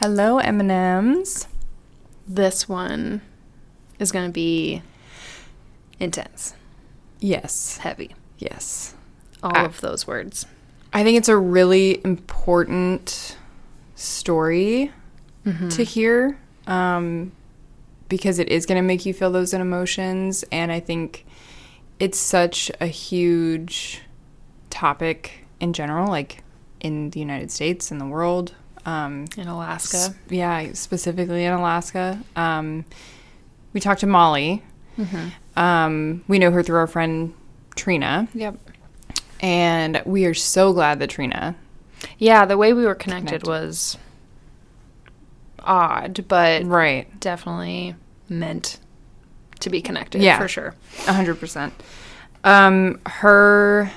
Hello, M&Ms. This one is going to be intense, Yes. heavy. Yes. All Ah. of those words. I think it's a really important story to hear um, because it is going to make you feel those emotions. And I think it's such a huge topic in general, like in the United States and the world. Um, In Alaska. s- yeah, specifically in Alaska. Um, we talked to Molly. Um, we know her through our friend Trina. Yep. And we are so glad that Trina. Yeah, the way we were connected, Connected. was odd, but Right. definitely meant to be connected Yeah. for sure. A hundred percent. Um, her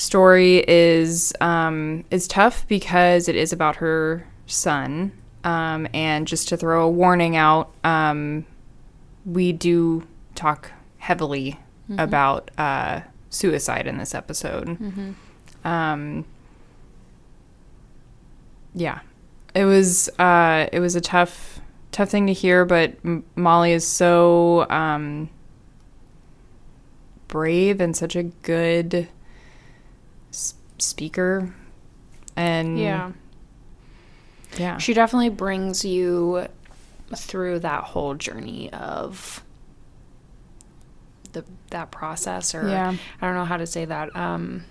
story is um, is tough because it is about her son. Um, and just to throw a warning out, um, we do talk heavily about uh, suicide in this episode. Um, yeah, it was uh, it was a tough tough thing to hear, but M- Molly is so um, brave and such a good speaker, and Yeah. yeah, She definitely brings you through that whole journey of the that process or Yeah. I don't know how to say that. Um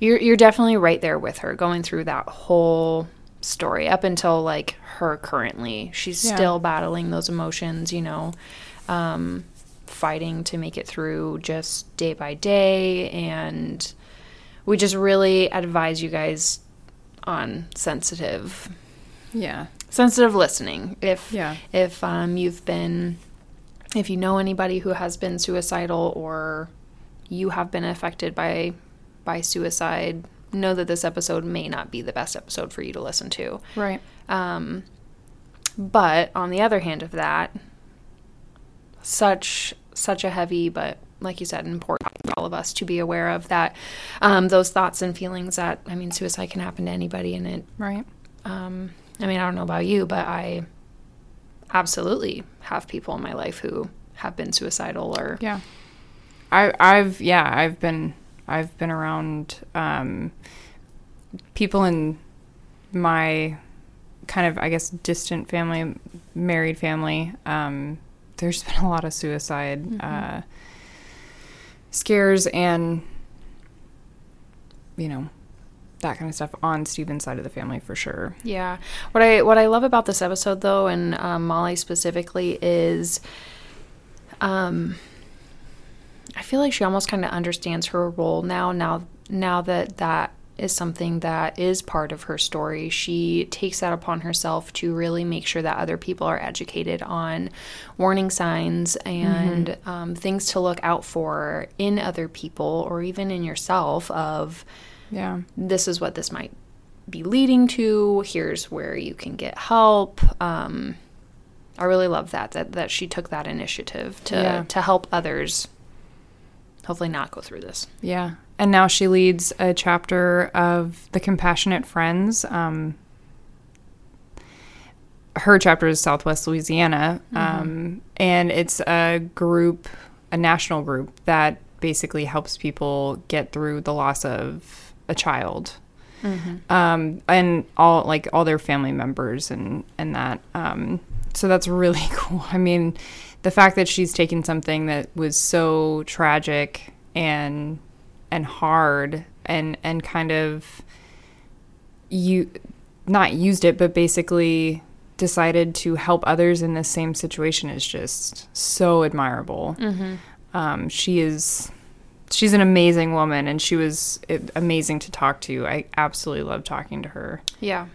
you're you're definitely right there with her going through that whole story up until like her currently. She's Yeah. still battling those emotions, you know. Um fighting to make it through just day by day and we just really advise you guys on sensitive yeah, sensitive listening. If Yeah. if um, you've been if you know anybody who has been suicidal or you have been affected by by suicide know that this episode may not be the best episode for you to listen to. Right, um, but on the other hand of that such such a heavy but like you said important for all of us to be aware of that um, those thoughts and feelings that i mean suicide can happen to anybody and it right, um, I mean, I don't know about you, but I absolutely have people in my life who have been suicidal or yeah. I I've yeah I've been I've been around um, people in my kind of I guess distant family, married family. Um, there's been a lot of suicide uh, scares and you know that kind of stuff on Steven's side of the family for sure. Yeah. What I what I love about this episode though, and um, Molly specifically, is um, I feel like she almost kind of understands her role now. Now now that that is something that is part of her story, she takes that upon herself to really make sure that other people are educated on warning signs and um, things to look out for in other people or even in yourself of Yeah. this is what this might be leading to. Here's where you can get help. Um, I really love that that that she took that initiative to Yeah. to help others. Hopefully, not go through this. Yeah. And now she leads a chapter of the Compassionate Friends. Um, her chapter is Southwest Louisiana. Um, and it's a group, a national group that basically helps people get through the loss of a child. Um, and all like all their family members and and that um, so that's really cool. I mean, the fact that she's taken something that was so tragic and and hard and and kind of you not used it but basically decided to help others in the same situation is just so admirable. Um, she is she's an amazing woman and she was amazing to talk to. I absolutely love talking to her. Yeah.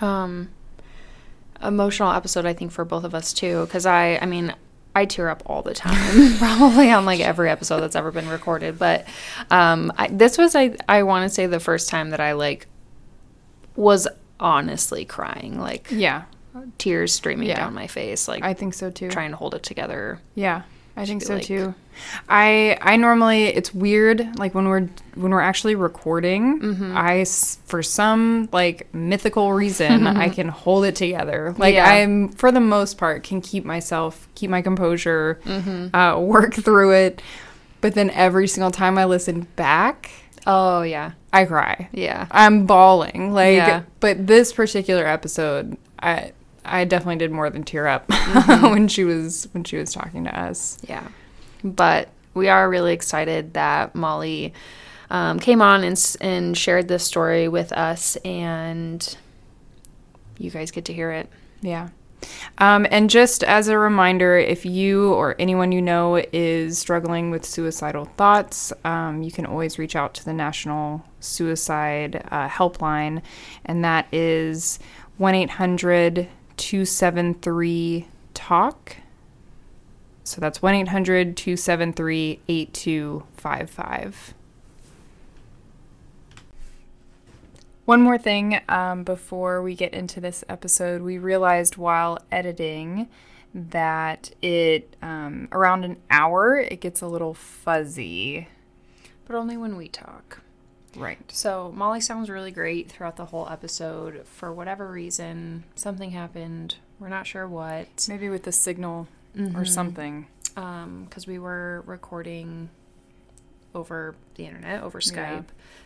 Um, emotional episode, I think, for both of us too, because I, I mean, I tear up all the time, probably on like every episode that's ever been recorded. But um, I, this was, I, I want to say, the first time that I like was honestly crying, like Yeah. tears streaming Yeah. down my face, like I think so too. trying to hold it together. Yeah. I think so like- too. I I normally it's weird like when we're when we're actually recording. Mm-hmm. I for some like mythical reason I can hold it together. Like Yeah. I'm for the most part can keep myself keep my composure, Mm-hmm. uh, work through it. But then every single time I listen back, Oh yeah, I cry. yeah. I'm bawling. Like, Yeah. but this particular episode, I I definitely did more than tear up Mm-hmm. when she was when she was talking to us. Yeah. But we are really excited that Molly um, came on and, and shared this story with us, and you guys get to hear it. Yeah. Um, and just as a reminder, if you or anyone you know is struggling with suicidal thoughts, um, you can always reach out to the National Suicide uh, Helpline, and that is 1 800 273 TALK. So that's 1 800 273 8255. One more thing um, before we get into this episode, we realized while editing that it um, around an hour it gets a little fuzzy. But only when we talk. Right. So Molly sounds really great throughout the whole episode. For whatever reason, something happened. We're not sure what. Maybe with the signal or mm-hmm. something. Um, because we were recording over the internet, over Skype. Yeah.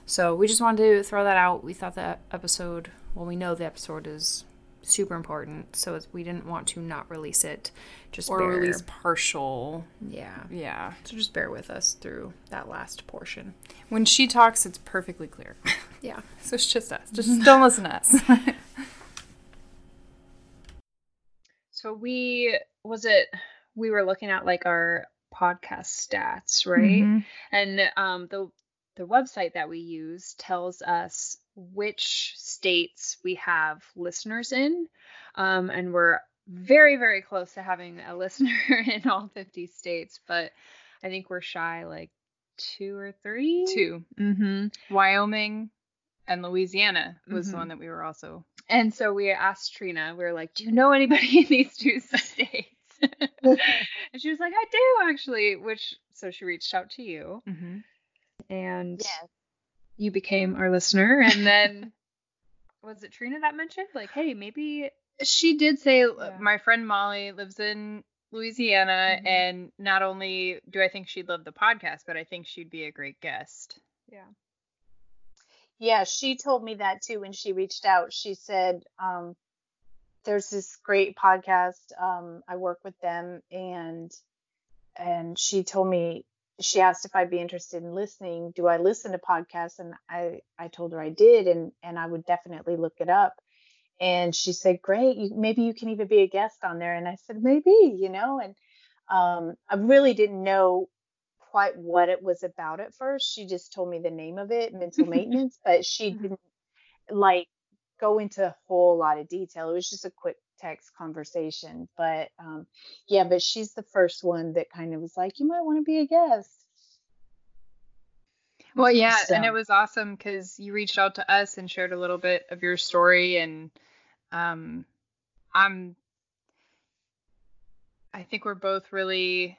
So we just wanted to throw that out. We thought that episode, well, we know the episode is super important, so we didn't want to not release it. Just Or bear, release partial. yeah. Yeah. So just bear with us through that last portion. When she talks, it's perfectly clear. Yeah. so it's just us. Just don't listen to us. So we was it we were looking at like our podcast stats, right? Mhm. And um the the website that we use tells us which states we have listeners in. Um and we're very very close to having a listener in all 50 states, but I think we're shy like two or three. Two. Mm-hmm. Wyoming and Louisiana was the Mhm. one that we were also. And so we asked Trina, we were like, Do you know anybody in these two states? and she was like, I do actually, which so she reached out to you Mm-hmm. and you became our listener. And then was it Trina that mentioned? Like, hey, maybe She did say uh, Yeah. my friend Molly lives in Louisiana, Mhm. and not only do I think she'd love the podcast, but I think she'd be a great guest. Yeah. Yeah, she told me that too when she reached out. She said, um, there's this great podcast. Um, I work with them and and she told me she asked if I'd be interested in listening. Do I listen to podcasts? And I, I told her I did and, and I would definitely look it up. And she said, Great, you, maybe you can even be a guest on there. And I said, Maybe, you know, and um, I really didn't know quite what it was about at first. She just told me the name of it, mental maintenance, but she didn't like go into a whole lot of detail. It was just a quick text conversation. But um, yeah, but she's the first one that kind of was like, you might want to be a guest. Well, yeah, and it was awesome because you reached out to us and shared a little bit of your story, and um, I'm, I think we're both really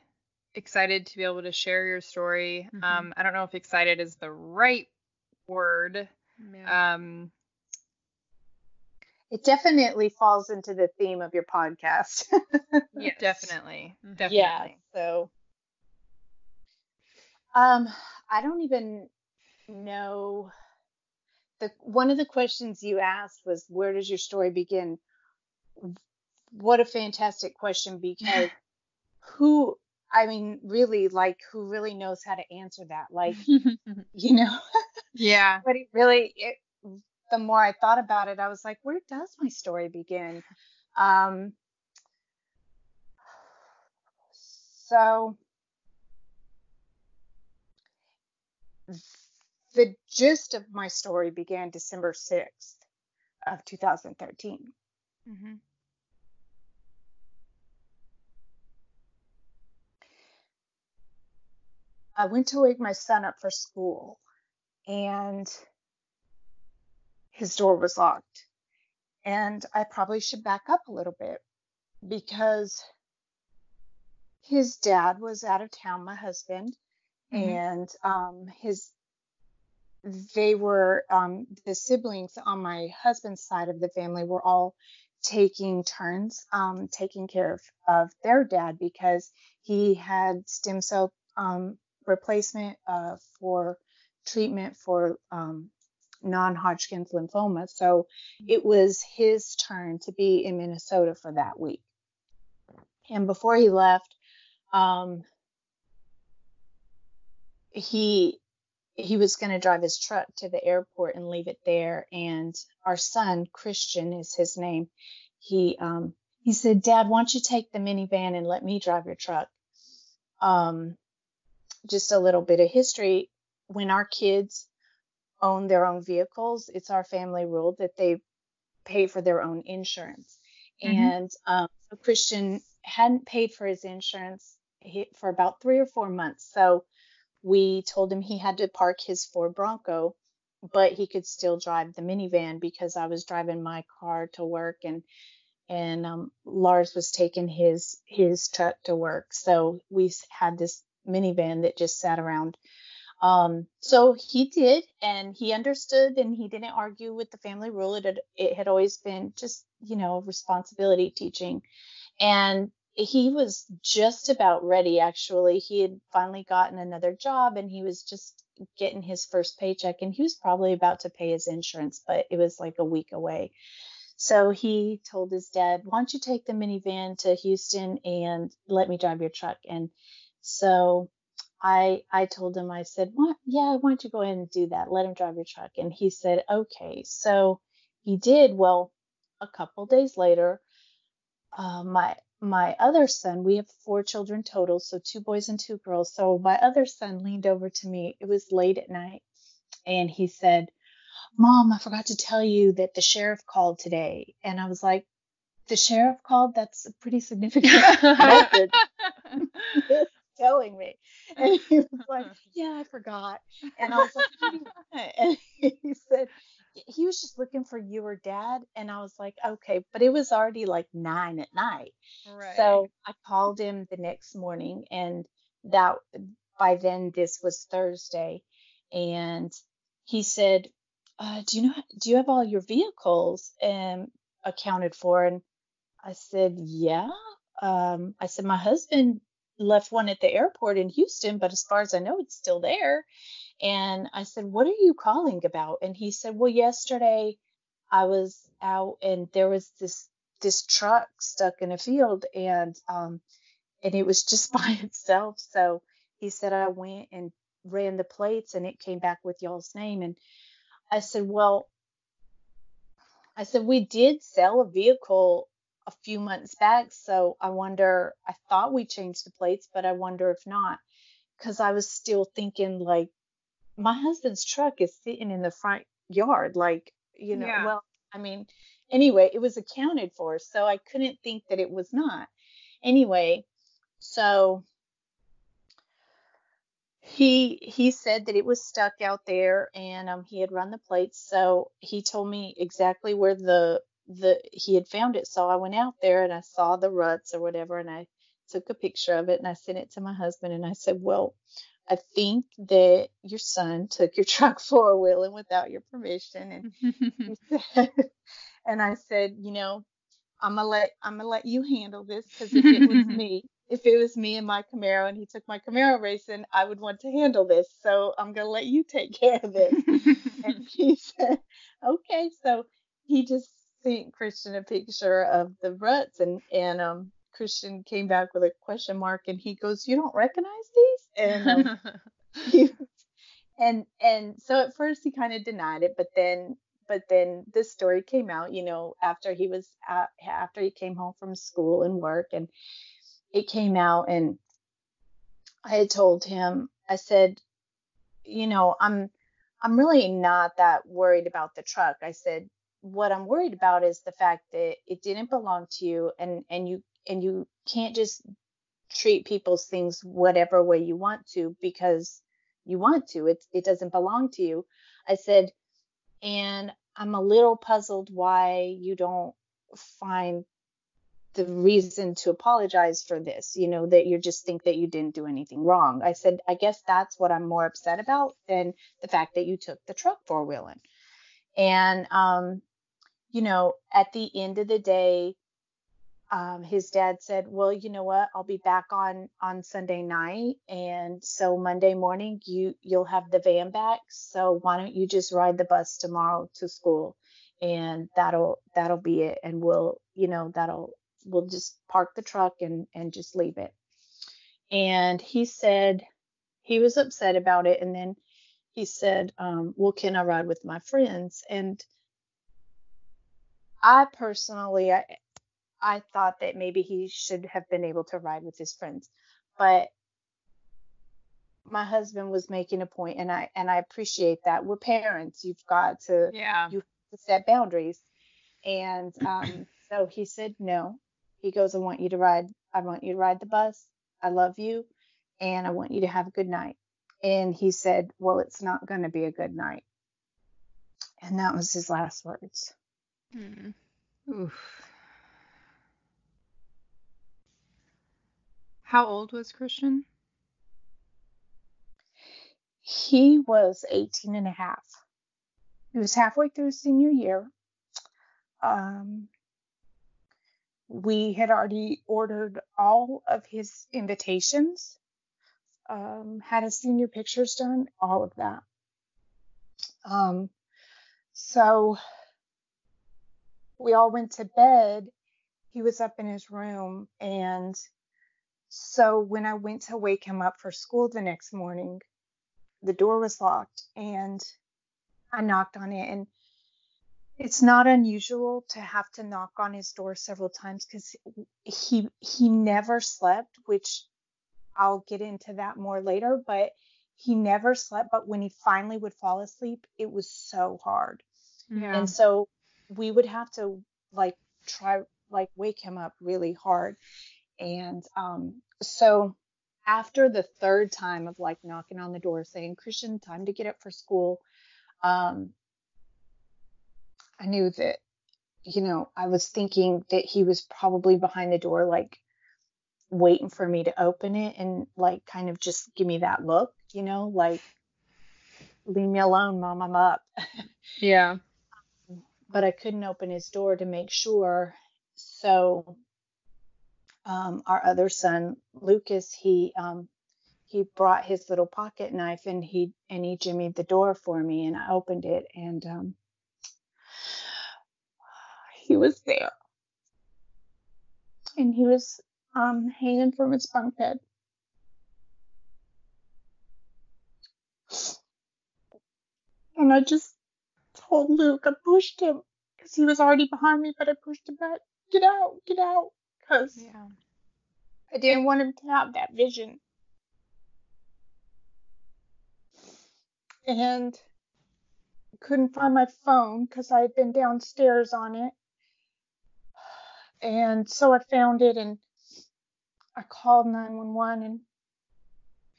excited to be able to share your story. Mhm. Um, I don't know if excited is the right word. Um, It definitely falls into the theme of your podcast. Yes. definitely, Mhm. definitely. yeah. So, um, I don't even know. The one of the questions you asked was, "Where does your story begin?" What a fantastic question because who? I mean, really, like, who really knows how to answer that? Like, you know, Yeah. but it really, it, the more I thought about it, I was like, where does my story begin? Um, so the gist of my story began December 6th of 2013. Mm-hmm. I went to wake my son up for school and his door was locked. And I probably should back up a little bit because his dad was out of town, my husband, Mhm. and um, his they were um, the siblings on my husband's side of the family were all taking turns um, taking care of, of their dad because he had stem cell um, replacement uh, for treatment for um, non-Hodgkin's lymphoma. So it was his turn to be in Minnesota for that week. And before he left, um, he he was going to drive his truck to the airport and leave it there. And our son, Christian is his name, he um, he said, Dad, why don't you take the minivan and let me drive your truck? Um, just a little bit of history. When our kids own their own vehicles, it's our family rule that they pay for their own insurance. Mhm. And um, so Christian hadn't paid for his insurance for about three or four months. So we told him he had to park his Ford Bronco, but he could still drive the minivan because I was driving my car to work and and um, Lars was taking his his truck to work. So we had this minivan that just sat around. Um, so he did, and he understood, and he didn't argue with the family rule. It had, it had always been just you know responsibility teaching, and he was just about ready. Actually, he had finally gotten another job, and he was just getting his first paycheck, and he was probably about to pay his insurance, but it was like a week away. So he told his dad, Why don't you take the minivan to Houston and let me drive your truck? And so I I told him, I said, What yeah, why don't you go ahead and do that? Let him drive your truck. And he said, Okay. So he did. Well, a couple days later, uh, my my other son, we have four children total, so two boys and two girls. So my other son leaned over to me. It was late at night, and he said, Mom, I forgot to tell you that the sheriff called today. And I was like, The sheriff called? That's a pretty significant telling me. And he was like, Yeah, I forgot. And I was like, What do you want? And he said, He was just looking for you or dad. And I was like, Okay. But it was already like nine at night. Right. So I called him the next morning, and that by then this was Thursday, and he said, uh, "Do you know? Do you have all your vehicles um, accounted for?" And I said, "Yeah." Um, I said, "My husband left one at the airport in Houston, but as far as I know, it's still there." And I said, "What are you calling about?" And he said, "Well, yesterday I was out and there was this this truck stuck in a field and um and it was just by itself. So he said I went and ran the plates and it came back with y'all's name and I said, "Well, I said we did sell a vehicle a few months back, so I wonder I thought we changed the plates, but I wonder if not cuz I was still thinking like my husband's truck is sitting in the front yard like, you know, Yeah. well, I mean, anyway, it was accounted for, so I couldn't think that it was not. Anyway, so he he said that it was stuck out there and um he had run the plates so he told me exactly where the the he had found it so i went out there and i saw the ruts or whatever and i took a picture of it and i sent it to my husband and i said well i think that your son took your truck four wheeling without your permission and he said and i said you know i'm gonna let i'm gonna let you handle this because if it was me if it was me and my Camaro and he took my Camaro racing, I would want to handle this. So I'm to let you take care of this. and he said, okay. So he just sent Christian a picture of the ruts and, and, um, Christian came back with a question mark and he goes, you don't recognize these? And, um, he, and, and so at first he kind of denied it, but then, but then this story came out, you know, after he was, after he came home from school and work and, it came out and I had told him, I said, you know, I'm I'm really not that worried about the truck. I said, what I'm worried about is the fact that it didn't belong to you and and you and you can't just treat people's things whatever way you want to because you want to. It it doesn't belong to you. I said, and I'm a little puzzled why you don't find the reason to apologize for this, you know, that you just think that you didn't do anything wrong. I said, I guess that's what I'm more upset about than the fact that you took the truck four wheeling. And, um, you know, at the end of the day, um, his dad said, "Well, you know what? I'll be back on on Sunday night, and so Monday morning you you'll have the van back. So why don't you just ride the bus tomorrow to school, and that'll that'll be it. And we'll you know that'll we'll just park the truck and and just leave it." And he said he was upset about it, and then he said, um, "Well, can I ride with my friends?" And I personally, I, I thought that maybe he should have been able to ride with his friends. But my husband was making a point and I and I appreciate that. We're parents. You've got to yeah. you have to set boundaries. And um, so he said no. He goes, I want you to ride I want you to ride the bus. I love you and I want you to have a good night. And he said, Well, it's not gonna be a good night. And that was his last words. Hmm. Oof. How old was Christian? He was 18 and a half. He was halfway through his senior year. Um, we had already ordered all of his invitations, um, had his senior pictures done, all of that. Um, so we all went to bed. He was up in his room and so when I went to wake him up for school the next morning, the door was locked and I knocked on it and it's not unusual to have to knock on his door several times cuz he he never slept, which I'll get into that more later, but he never slept, but when he finally would fall asleep, it was so hard. Yeah. And so we would have to like try like wake him up really hard. And um, so after the third time of like knocking on the door saying, Christian, time to get up for school, um, I knew that, you know, I was thinking that he was probably behind the door, like waiting for me to open it and like kind of just give me that look, you know, like, leave me alone, mom, I'm up. yeah. But I couldn't open his door to make sure. So um, our other son Lucas, he um, he brought his little pocket knife and he and he jimmied the door for me, and I opened it, and um, he was there, and he was um, hanging from his bunk bed. And I just told Luke, I pushed him because he was already behind me, but I pushed him back. Get out, get out because Yeah. I didn't want him to have that vision. And I couldn't find my phone because I had been downstairs on it. And so I found it and I called 911 and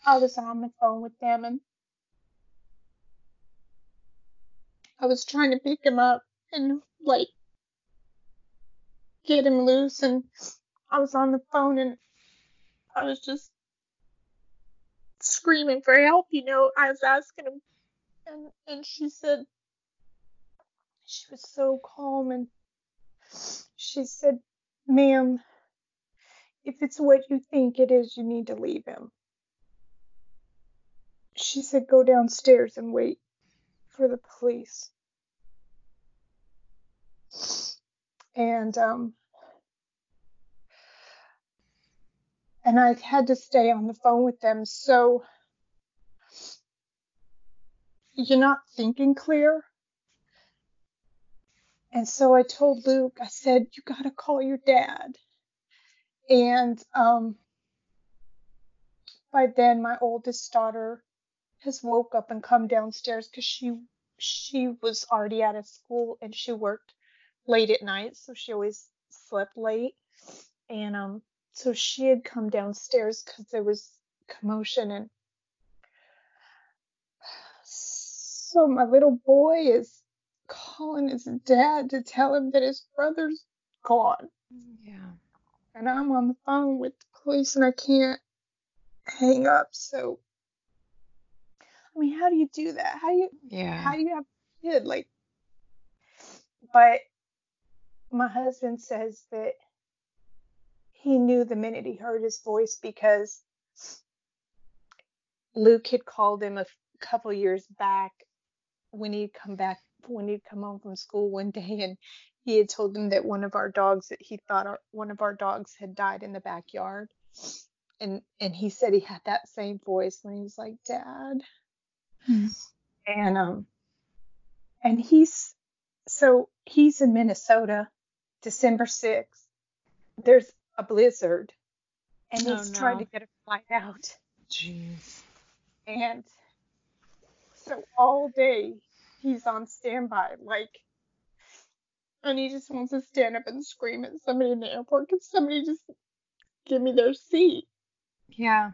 I was on the phone with them and I was trying to pick him up and like get him loose and I was on the phone and I was just screaming for help, you know. I was asking him and and she said she was so calm and she said, Ma'am, if it's what you think it is, you need to leave him. She said, Go downstairs and wait for the police. And um and I had to stay on the phone with them. So you're not thinking clear. And so I told Luke, I said, you got to call your dad. And um, by then, my oldest daughter has woke up and come downstairs because she she was already out of school and she worked late at night, so she always slept late. And um, so she had come downstairs because there was commotion and so my little boy is calling his dad to tell him that his brother's gone. Yeah. and I'm on the phone with the police and I can't hang up. So, I mean, how do you do that? How do you, Yeah. how do you have a kid? Like, but my husband says that he knew the minute he heard his voice because Luke had called him a couple years back when he'd come back when he'd come home from school one day and he had told him that one of our dogs that he thought our, one of our dogs had died in the backyard and and he said he had that same voice when he was like dad Hmm. and um and he's so he's in Minnesota December 6th there's a blizzard and Oh, he's trying to get a flight out Jeez. and so all day he's on standby, like, and he just wants to stand up and scream at somebody in the airport. Can somebody just give me their seat? Yeah.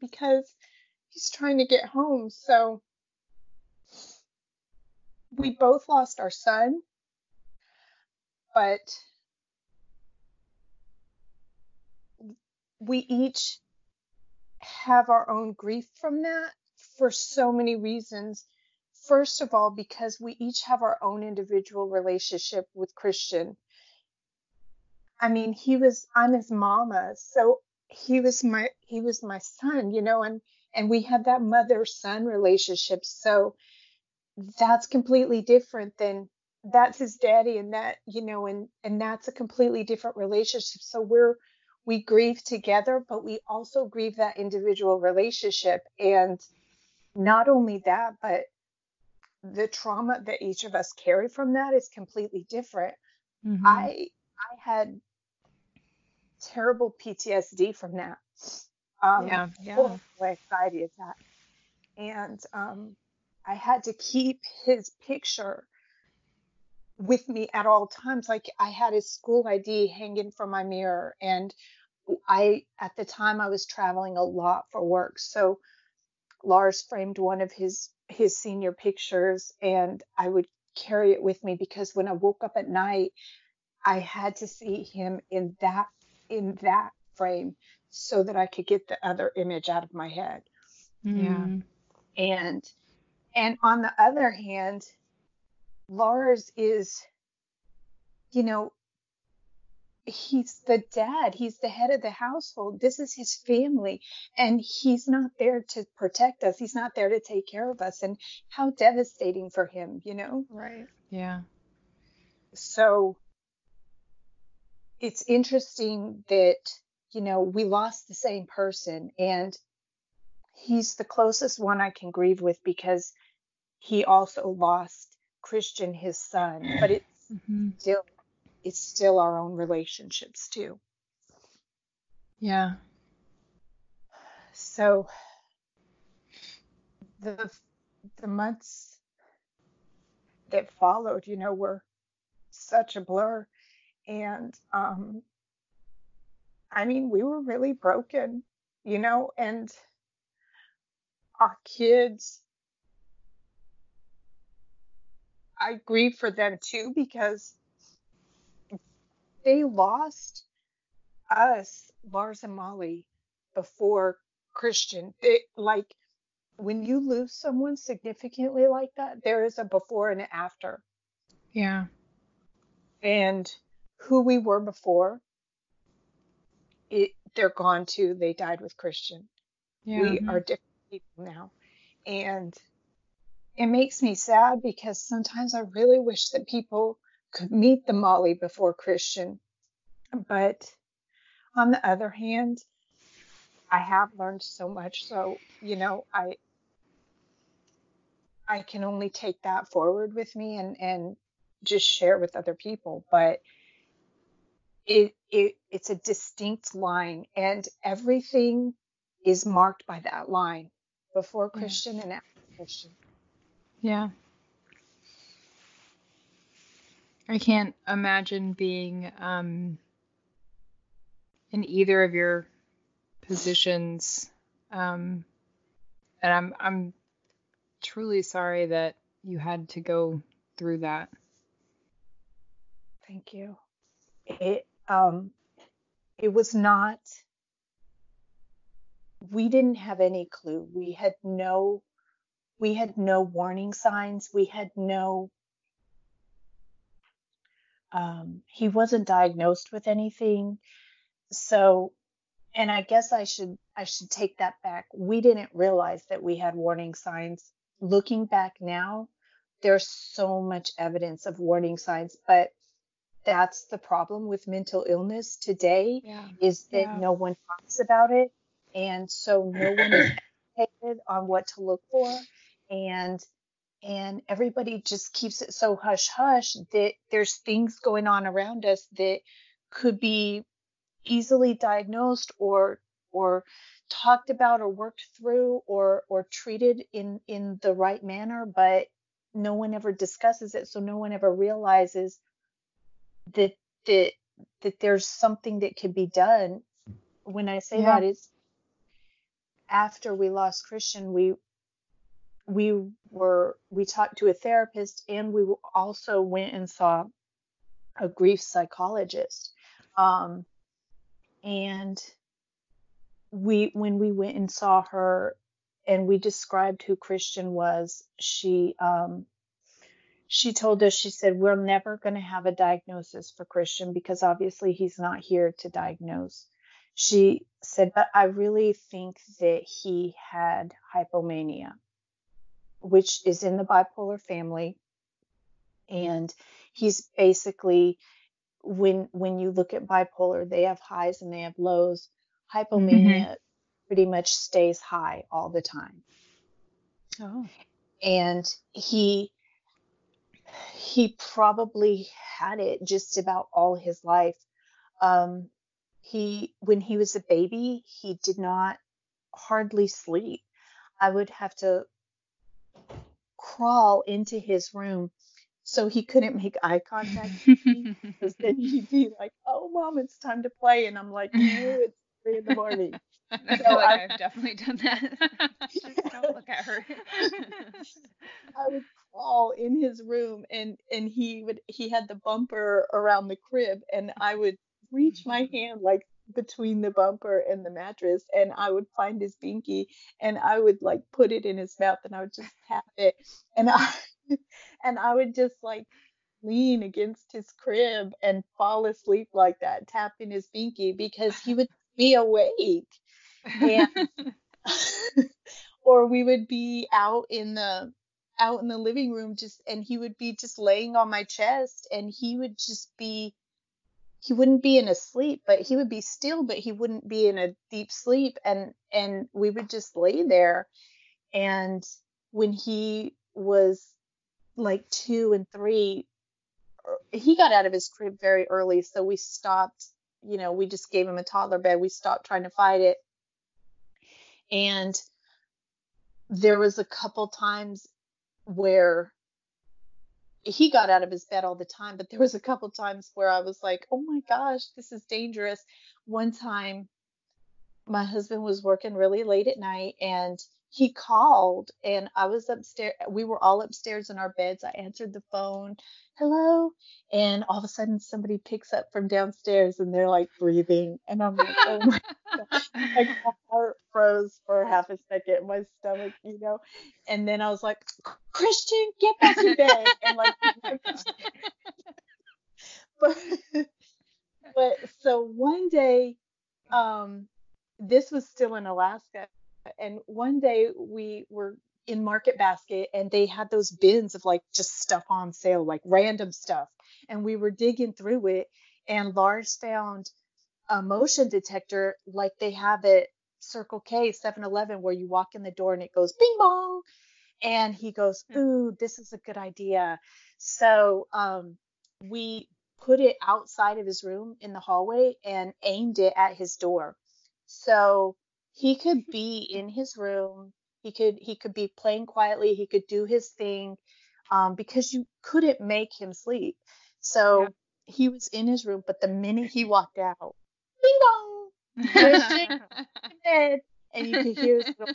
Because he's trying to get home. So we both lost our son, but we each have our own grief from that for so many reasons. First of all, because we each have our own individual relationship with Christian. I mean, he was I'm his mama, so he was my he was my son, you know, and and we had that mother son relationship. So that's completely different than that's his daddy and that, you know, and and that's a completely different relationship. So we're we grieve together, but we also grieve that individual relationship. And not only that, but the trauma that each of us carry from that is completely different. Mhm. I I had terrible PTSD from that. Um, yeah. Yeah. horrible anxiety attack, and um, I had to keep his picture with me at all times. Like I had his school ID hanging from my mirror, and I at the time I was traveling a lot for work, so Lars framed one of his his senior pictures, and I would carry it with me because when I woke up at night, I had to see him in that in that frame so that I could get the other image out of my head. Yeah. Mm. And and on the other hand, Lars is, you know, he's the dad, he's the head of the household. This is his family, and he's not there to protect us. He's not there to take care of us. And how devastating for him, you know? Right. Yeah. So it's interesting that, you know, we lost the same person and he's the closest one I can grieve with because he also lost Christian, his son, but it's hmm still it's still our own relationships too. Yeah. So the the months that followed, you know, were such a blur. And um I mean, we were really broken, you know, and our kids I grieve for them too because they lost us, Lars and Molly, before Christian. It, like when you lose someone significantly like that, there is a before and after. Yeah. And who we were before, it they're gone too. They died with Christian. Yeah. We are different people now. And it makes me sad because sometimes I really wish that people could meet the Molly before Christian. But on the other hand, I have learned so much. So, you know, I I can only take that forward with me and, and just share with other people. But it it it's a distinct line and everything is marked by that line before Yeah. Christian and after Christian. Yeah. I can't imagine being um, in either of your positions. Um, and I'm I'm truly sorry that you had to go through that. Thank you. it um it was not we didn't have any clue. We had no we had no warning signs. We had no um, he wasn't diagnosed with anything. So and i guess i should i should take that back. We didn't realize that we had warning signs. Looking back now there's so much evidence of warning signs but that's the problem with mental illness today Yeah. is that Yeah. no one talks about it and so no one is educated on what to look for and and everybody just keeps it so hush hush that there's things going on around us that could be easily diagnosed or or talked about or worked through or or treated in in the right manner but no one ever discusses it so no one ever realizes that that that there's something that could be done when i say Yeah. that it's after we lost christian we we were we talked to a therapist and we also went and saw a grief psychologist um and we when we went and saw her and we described who christian was she um she told us she said we're never going to have a diagnosis for christian because obviously he's not here to diagnose. She said but i really think that he had hypomania which is in the bipolar family. And he's basically when when you look at bipolar they have highs and they have lows. Hypomania mm-hmm. pretty much stays high all the time. Oh. and he he probably had it just about all his life um he when he was a baby he did not hardly sleep i would have to crawl into his room so he couldn't make eye contact with me because then he'd be like oh mom it's time to play and i'm like no it's three in the morning I So feel like I- I've definitely done that. Just don't look at her. I would crawl in his room and and he would he had the bumper around the crib and I would reach my mm-hmm. hand like between the bumper and the mattress and I would find his binky and I would like put it in his mouth and I would just tap it and I and I would just like lean against his crib and fall asleep like that tapping his binky because he would be awake and or we would be out in the out in the living room just and he would be just laying on my chest and he would just be he wouldn't be in a sleep but he would be still but he wouldn't be in a deep sleep. And and we would just lay there. And when he was like 2 and 3 er, he got out of his crib very early. So we stopped you know we just gave him a toddler bed. We stopped trying to fight it. And there was a couple times where he got out of his bed all the time, but there was a couple times where I was like, "Oh my gosh, this is dangerous." One time my husband was working really late at night and he called and I was upstairs we were all upstairs in our beds. I answered the phone, "Hello?" And all of a sudden somebody picks up from downstairs and they're like breathing and I'm like, "Oh my like my heart froze for half a second, my stomach, you know. And then I was like, Christian, get back to bed. And like, but, but so one day, um, this was still in Alaska, and one day we were in Market Basket and they had those bins of like just stuff on sale, like random stuff. And we were digging through it, and Lars found a motion detector like they have at Circle K, 7 Eleven, where you walk in the door and it goes bing bong. And he goes, Ooh, this is a good idea. So um, we put it outside of his room in the hallway and aimed it at his door. So he could be in his room. He could he could be playing quietly. He could do his thing um, because you couldn't make him sleep. So Yeah. he was in his room, but the minute he walked out, bing bong, bed, and you could hear his little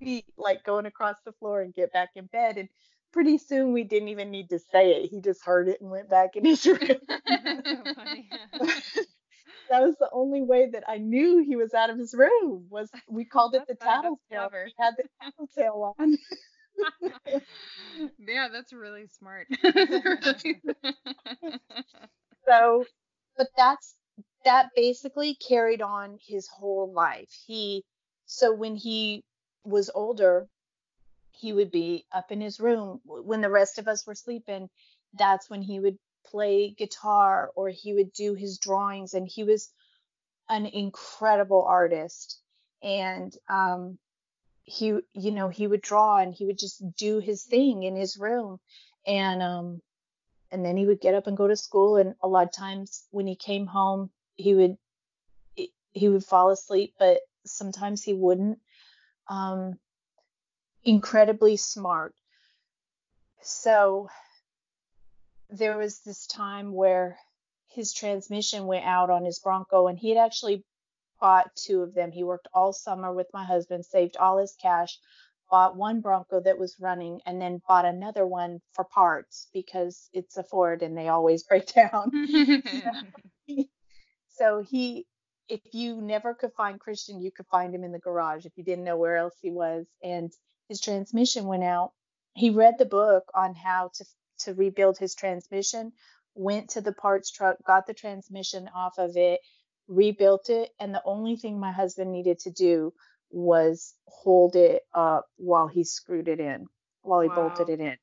feet like going across the floor and get back in bed. And pretty soon we didn't even need to say it. He just heard it and went back in his room. That's so funny. that was the only way that I knew he was out of his room. Was we called it the That's fun, that's tattletale. He had the tattletale on. yeah, that's really smart. so but that's that basically carried on his whole life he so when he was older he would be up in his room when the rest of us were sleeping that's when he would play guitar or he would do his drawings and he was an incredible artist. And um he you know he would draw and he would just do his thing in his room. And um and then he would get up and go to school. And a lot of times when he came home he would he would fall asleep but sometimes he wouldn't. Um incredibly smart. So there was this time where his transmission went out on his bronco and he had actually bought two of them he worked all summer with my husband saved all his cash bought one Bronco that was running and then bought another one for parts because it's a Ford and they always break down. so he if you never could find Christian, you could find him in the garage if you didn't know where else he was and his transmission went out. He read the book on how to to rebuild his transmission, went to the parts truck, got the transmission off of it, rebuilt it, and the only thing my husband needed to do was hold it up while he screwed it in, while he Wow. bolted it in.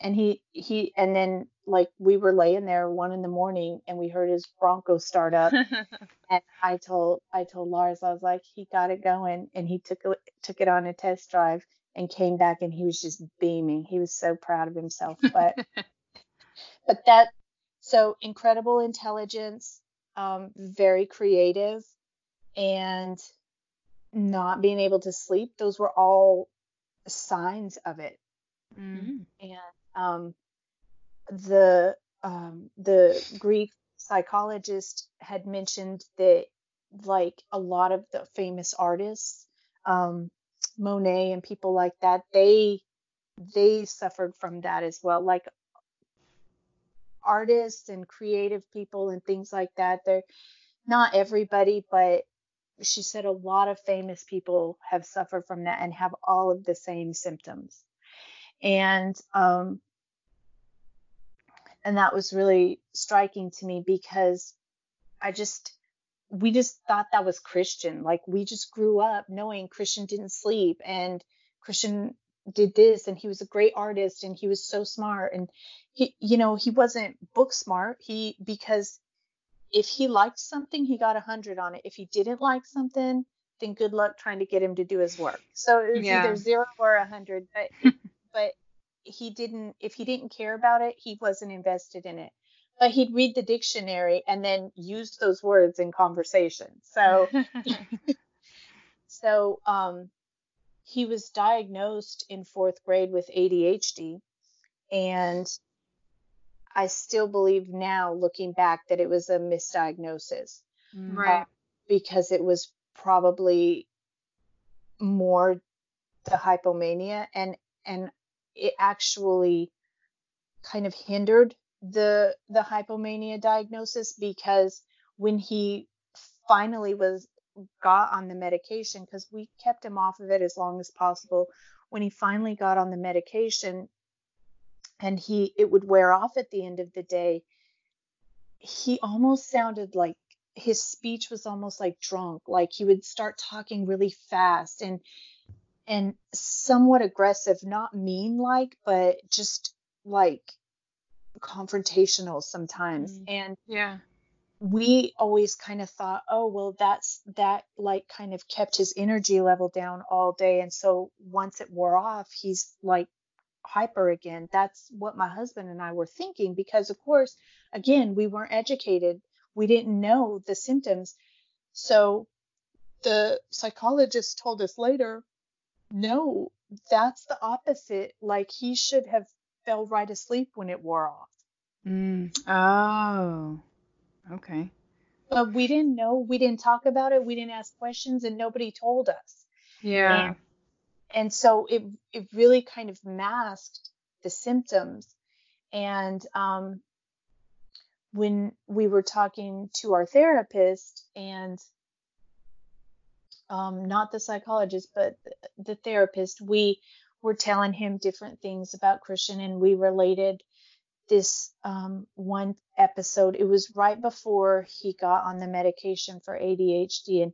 And he he and then like we were laying there one in the morning and we heard his Bronco start up and I told I told Lars I was like he got it going and he took it took it on a test drive and came back and he was just beaming. He was so proud of himself. But but that so incredible intelligence, um, very creative, and not being able to sleep. Those were all signs of it. Mm-hmm. And um, the um, the Greek psychologist had mentioned that like a lot of the famous artists, um, Monet and people like that, they they suffered from that as well. Like artists and creative people and things like that. They're not everybody, but she said a lot of famous people have suffered from that and have all of the same symptoms. And um and that was really striking to me because I just we just thought that was Christian. Like we just grew up knowing Christian didn't sleep and Christian did this and he was a great artist and he was so smart and he you know he wasn't book smart he because if he liked something he got a hundred on it if he didn't like something then good luck trying to get him to do his work so it was Yeah. either zero or a hundred but but he didn't if he didn't care about it he wasn't invested in it but he'd read the dictionary and then use those words in conversation so so um, he was diagnosed in fourth grade with ADHD, and I still believe now, looking back, that it was a misdiagnosis right. because it was probably more the hypomania, and and it actually kind of hindered the the hypomania diagnosis because when he finally was got on the medication because we kept him off of it as long as possible. When he finally got on the medication and he it would wear off at the end of the day he almost sounded like his speech was almost like drunk like he would start talking really fast and and somewhat aggressive not mean like but just like confrontational sometimes Mm. and Yeah. we always kind of thought, oh, well, that's that like kind of kept his energy level down all day. And so once it wore off, he's like hyper again. That's what my husband and I were thinking because, of course, again, we weren't educated, we didn't know the symptoms. So the psychologist told us later, no, that's the opposite. Like he should have fell right asleep when it wore off. Mm. Oh. Okay. but we didn't know we didn't talk about it we didn't ask questions and nobody told us Yeah. and so it it really kind of masked the symptoms. And um, when we were talking to our therapist and um, not the psychologist, but the therapist, we were telling him different things about Christian, and we related this um, one episode. It was right before he got on the medication for ADHD, and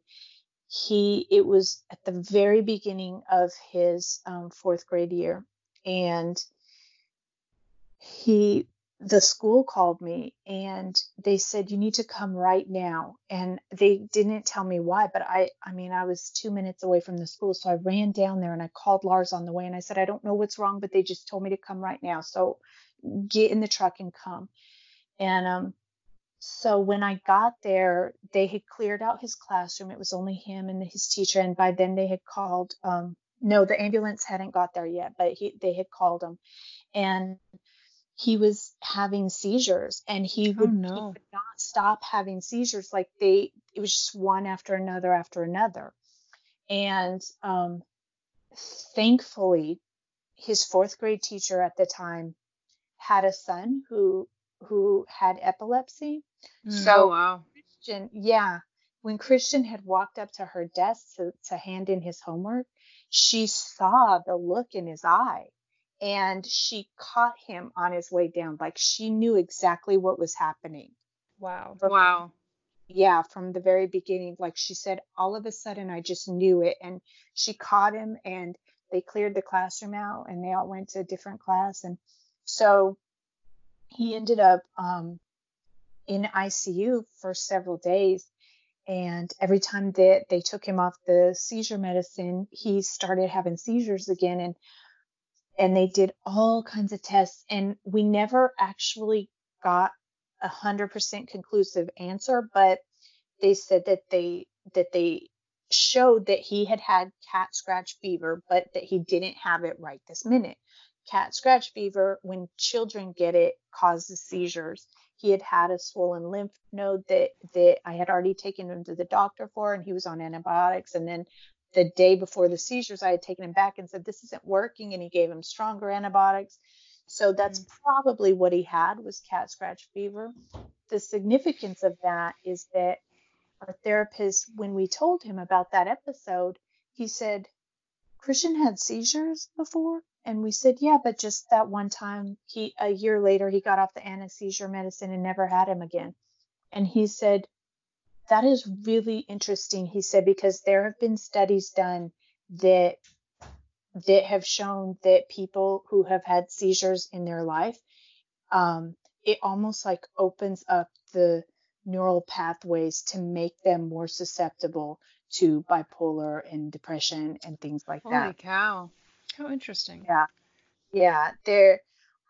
he it was at the very beginning of his um, fourth grade year, and he the school called me and they said you need to come right now. And they didn't tell me why but i i mean i was 2 minutes away from the school so i ran down there and i called lars on the way and i said i don't know what's wrong but they just told me to come right now so get in the truck and come. And um so when i got there they had cleared out his classroom. It was only him and his teacher and by then they had called um no the ambulance hadn't got there yet but he they had called him. And he was having seizures and he Oh, would, he would not stop having seizures like they it was just one after another after another. And um thankfully his fourth grade teacher at the time had a son who who had epilepsy. Oh, so wow. Christian, yeah, when Christian had walked up to her desk to, to hand in his homework, she saw the look in his eye and she caught him on his way down. Like she knew exactly what was happening. Wow. Wow. Yeah, from the very beginning. Like she said, all of a sudden I just knew it. And she caught him and they cleared the classroom out and they all went to a different class. And so he ended up um, in ICU for several days. And every time that they took him off the seizure medicine, he started having seizures again. And and they did all kinds of tests, and we never actually got a hundred percent conclusive answer, but they said that they that they showed that he had had cat scratch fever, but that he didn't have it right this minute. Cat scratch fever, when children get it, causes seizures. He had had a swollen lymph node that that I had already taken him to the doctor for, and he was on antibiotics. And then the day before the seizures, I had taken him back and said this isn't working, and he gave him stronger antibiotics. So that's mm-hmm. probably what he had was cat scratch fever. The significance of that is that our therapist, when we told him about that episode, he said, Christian had seizures before? And we said, yeah, but just that one time, he a year later, he got off the anesthesia medicine and never had him again. And he said, that is really interesting. He said, because there have been studies done that that have shown that people who have had seizures in their life, um, it almost like opens up the neural pathways to make them more susceptible to bipolar and depression and things like that. Holy cow. How interesting. Yeah. Yeah. There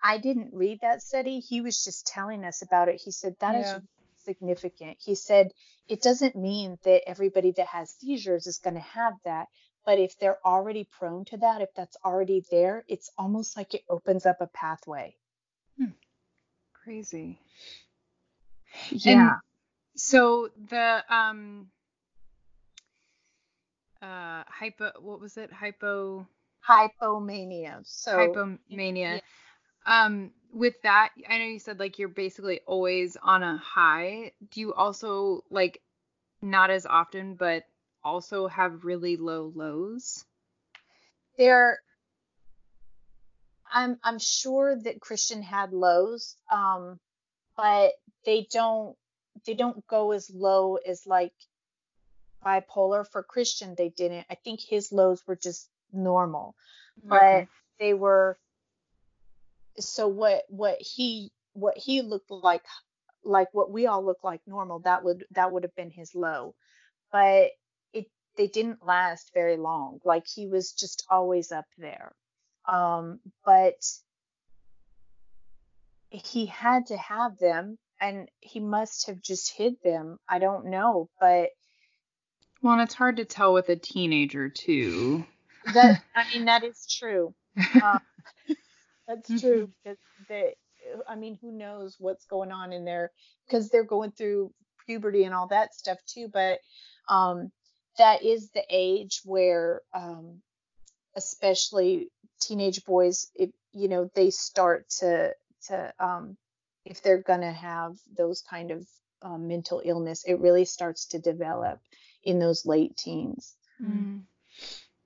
I didn't read that study. He was just telling us about it. He said that is Yeah. Significant. He said it doesn't mean that everybody that has seizures is going to have that, but if they're already prone to that, if that's already there, it's almost like it opens up a pathway. Crazy. Yeah. So the um uh hypo what was it? Hypo Hypomania. So hypomania. Um with that, I know you said like you're basically always on a high. Do you also like not as often but also have really low lows? there I'm I'm sure that Christian had lows, um, but they don't they don't go as low as like bipolar. For Christian, they didn't. I think his lows were just normal, but they were. So what what he what he looked like like what we all look like normal that would that would have been his low, but it they didn't last very long. Like he was just always up there um, but he had to have them and he must have just hid them i don't know but Well, and it's hard to tell with a teenager too. that i mean that is true um, that's true because they i mean who knows what's going on in there because they're going through puberty and all that stuff too but um that is the age where um especially teenage boys it, you know they start to to um, if they're gonna have those kind of um, mental illness, it really starts to develop in those late teens. Mm.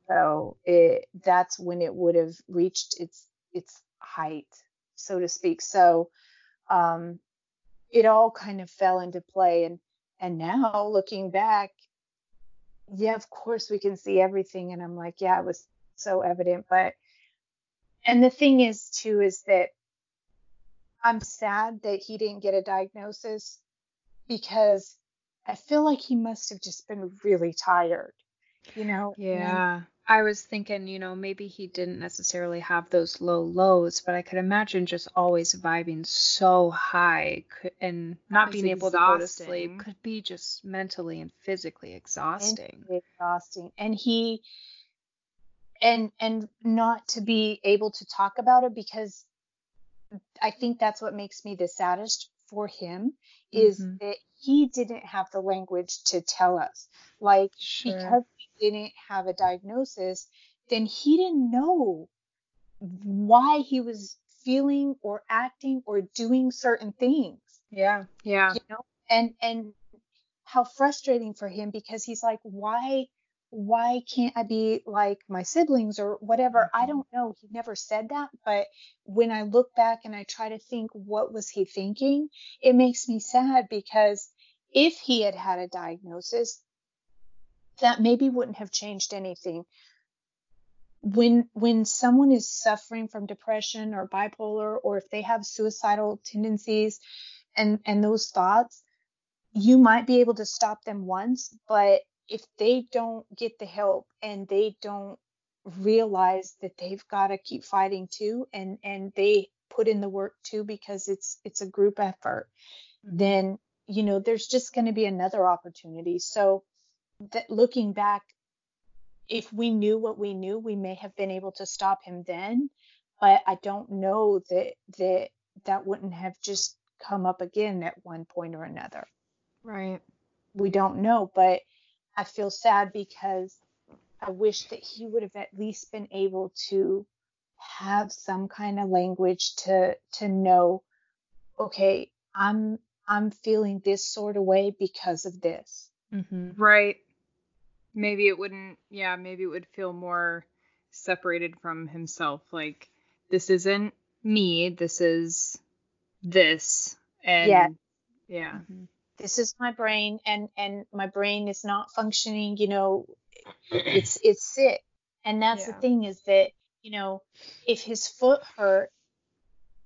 So it that's when it would have reached its its height, so to speak. So um, it all kind of fell into play, and and now looking back, yeah, of course we can see everything, and I'm like, yeah, it was so evident, but and the thing is too is that I'm sad that he didn't get a diagnosis because I feel like he must have just been really tired, you know? Yeah. I was thinking, you know, maybe he didn't necessarily have those low lows, but I could imagine just always vibing so high and not being able to go to sleep could be just mentally and physically exhausting. mentally exhausting and he and and not to be able to talk about it because i think that's what makes me the saddest for him is Mhm. that he didn't have the language to tell us like Sure. because didn't have a diagnosis then he didn't know why he was feeling or acting or doing certain things Yeah. Yeah. you know and and how frustrating for him because he's like why why can't i be like my siblings or whatever i mm-hmm. don't know he never said that but when i look back and i try to think what was he thinking it makes me sad because if he had had a diagnosis that maybe wouldn't have changed anything. When when someone is suffering from depression or bipolar or if they have suicidal tendencies and and those thoughts you might be able to stop them once but if they don't get the help and they don't realize that they've got to keep fighting too and and they put in the work too because it's it's a group effort mm-hmm. then you know there's just going to be another opportunity. So that looking back if we knew what we knew we may have been able to stop him then but i don't know that that that wouldn't have just come up again at one point or another Right. we don't know but i feel sad because i wish that he would have at least been able to have some kind of language to to know okay i'm i'm feeling this sort of way because of this Mm-hmm. Right. Maybe it wouldn't, yeah, maybe it would feel more separated from himself. Like, this isn't me, this is this. And Yeah. yeah. Mm-hmm. this is my brain and and my brain is not functioning you know it's it's sick and that's the thing is that you know if his foot hurt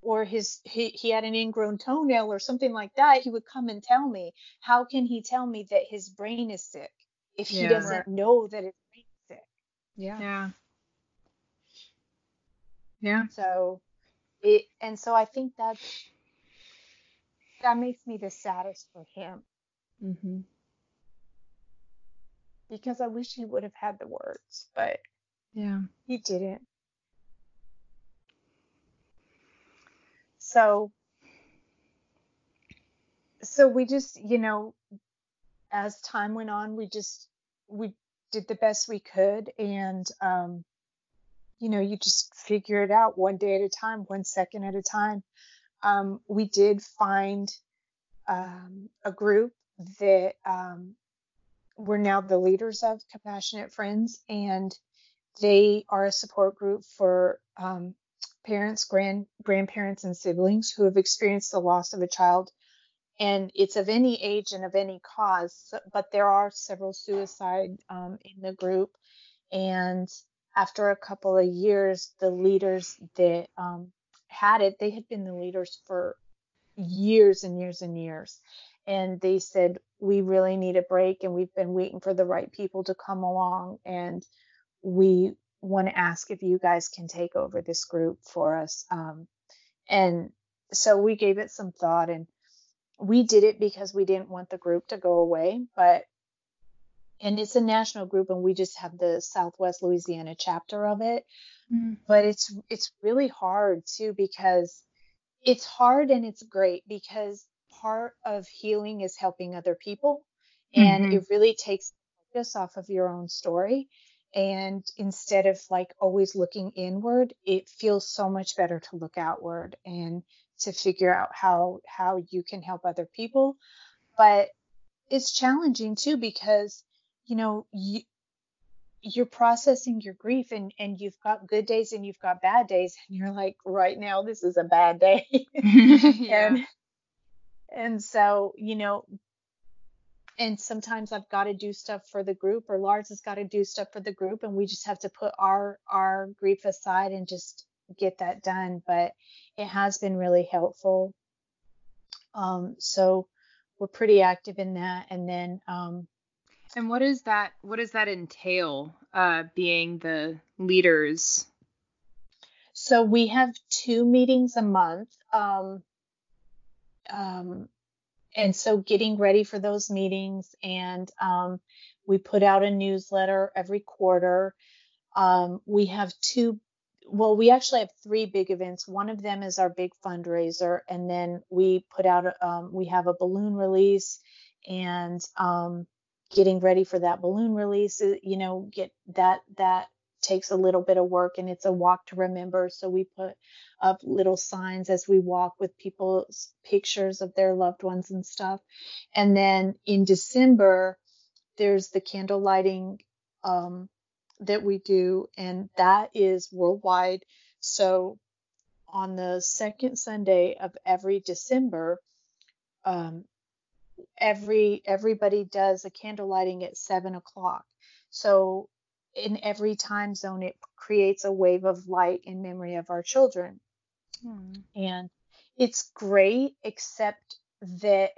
or his he, he had an ingrown toenail or something like that he would come and tell me how can he tell me that his brain is sick if he Yeah. doesn't know that his brain is Yeah. Yeah. Yeah. so it and so i think that's that makes me the saddest for him Mm-hmm. because i wish he would have had the words but Yeah. He didn't. So so we just, you know, as time went on, we just we did the best we could and um you know, you just figure it out one day at a time, one second at a time. Um we did find um a group that um we're now the leaders of Compassionate Friends and they are a support group for um, parents, grand grandparents, and siblings who have experienced the loss of a child. And it's of any age and of any cause, but there are several suicide um, in the group. And after a couple of years, the leaders that um, had it, they had been the leaders for years and years and years. And they said, We really need a break, and we've been waiting for the right people to come along. And we want to ask if you guys can take over this group for us. Um, and so we gave it some thought and we did it because we didn't want the group to go away, but and it's a national group and we just have the Southwest Louisiana chapter of it. Mm. But it's it's really hard too because it's hard and it's great because part of healing is helping other people and Mhm. it really takes focus off of your own story and instead of like always looking inward it feels so much better to look outward and to figure out how how you can help other people but it's challenging too because you know you, you're processing your grief and and you've got good days and you've got bad days and you're like right now this is a bad day yeah. and and so you know and sometimes I've got to do stuff for the group or Lars has got to do stuff for the group and we just have to put our our grief aside and just get that done but it has been really helpful. Um so we're pretty active in that and then um and what is that what does that entail uh being the leaders? So we have two meetings a month um um and so getting ready for those meetings and um, we put out a newsletter every quarter. Um, we have two well we actually have three big events one of them is our big fundraiser and then we put out um, we have a balloon release and um, getting ready for that balloon release uh, you know get that that takes a little bit of work and it's a walk to remember. So we put up little signs as we walk with people's pictures of their loved ones and stuff. And then in December, there's the candle lighting um, that we do, and that is worldwide. So on the second Sunday of every December, um, every everybody does a candle lighting at seven o'clock. So in every time zone, it creates a wave of light in memory of our children. Hmm. And it's great, except that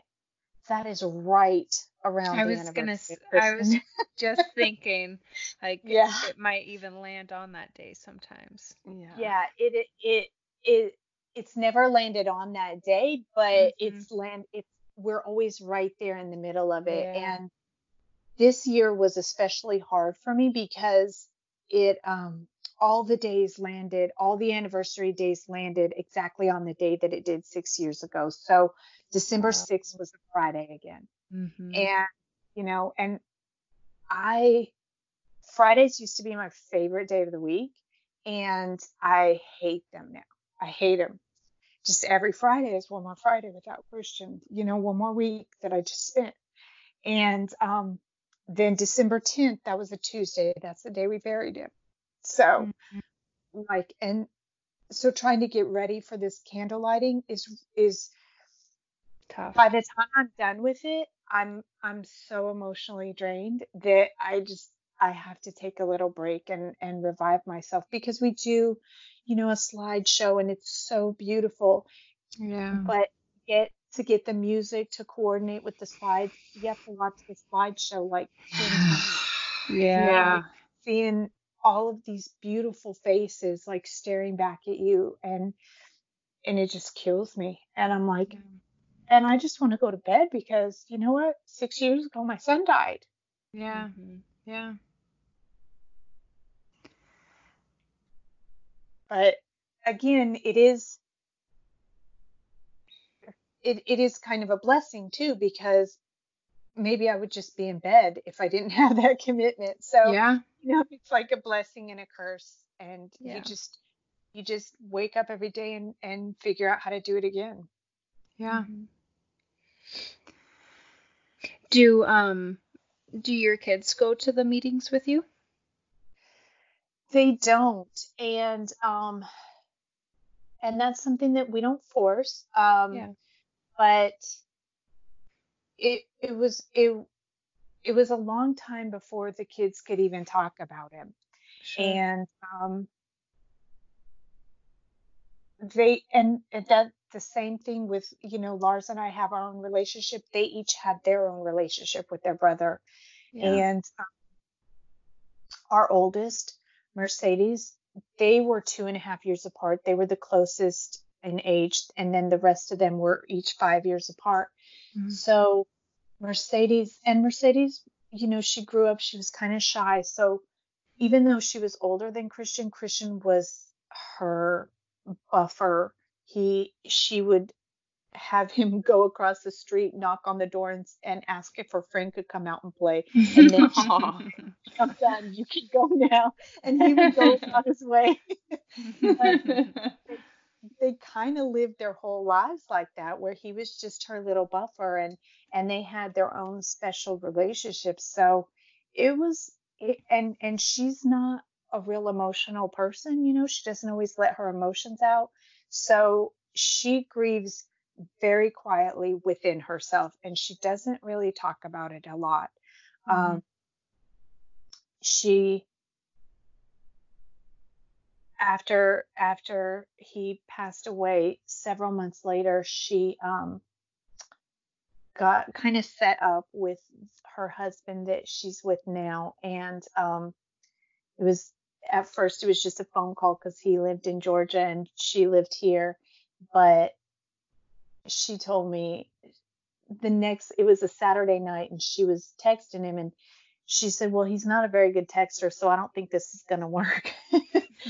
that is right around I was gonna I was just thinking like yeah. it might even land on that day sometimes. Yeah. Yeah, it it it, it it's never landed on that day, but mm-hmm. it's land it's we're always right there in the middle of it yeah. and this year was especially hard for me because it um all the days landed, all the anniversary days landed exactly on the day that it did six years ago. So December 6th was a Friday again. Mm-hmm. And, you know, and I, Fridays used to be my favorite day of the week. And I hate them now. I hate them. Just every Friday is one more Friday without Christian, you know, one more week that I just spent. And um, then December 10th, that was a Tuesday. That's the day we buried him. So, mm-hmm. like, and so trying to get ready for this candle lighting is is tough. By the time I'm done with it, I'm I'm so emotionally drained that I just I have to take a little break and and revive myself because we do, you know, a slideshow and it's so beautiful. Yeah. But get to get the music to coordinate with the slides. You have to watch the slideshow like yeah. yeah. Seeing all of these beautiful faces like staring back at you and and it just kills me. And I'm like and I just want to go to bed because you know what? Six years ago my son died. Yeah. Mm-hmm. Yeah. But again, it is it, it is kind of a blessing too because maybe I would just be in bed if I didn't have that commitment. So yeah, you know, it's like a blessing and a curse, and yeah. you just you just wake up every day and and figure out how to do it again. Yeah. Mm-hmm. Do um do your kids go to the meetings with you? They don't, and um and that's something that we don't force. Um, yeah but it it was it it was a long time before the kids could even talk about him sure. and um they and that the same thing with you know Lars and I have our own relationship they each had their own relationship with their brother yeah. and um, our oldest Mercedes they were two and a half years apart they were the closest in age, and then the rest of them were each five years apart. Mm-hmm. So Mercedes and Mercedes, you know, she grew up, she was kind of shy. So even though she was older than Christian, Christian was her buffer. He she would have him go across the street, knock on the door, and, and ask if her friend could come out and play. And then, I'm done. You can go now. And he would go on his way. they kind of lived their whole lives like that, where he was just her little buffer, and and they had their own special relationships. So it was, it, and and she's not a real emotional person. You know, she doesn't always let her emotions out. So she grieves very quietly within herself and she doesn't really talk about it a lot. Mm-hmm. Um, she after after he passed away several months later she um, got kind of set up with her husband that she's with now and um, it was at first it was just a phone call because he lived in Georgia and she lived here but she told me the next it was a Saturday night and she was texting him and she said, "Well, he's not a very good texter, so I don't think this is going to work."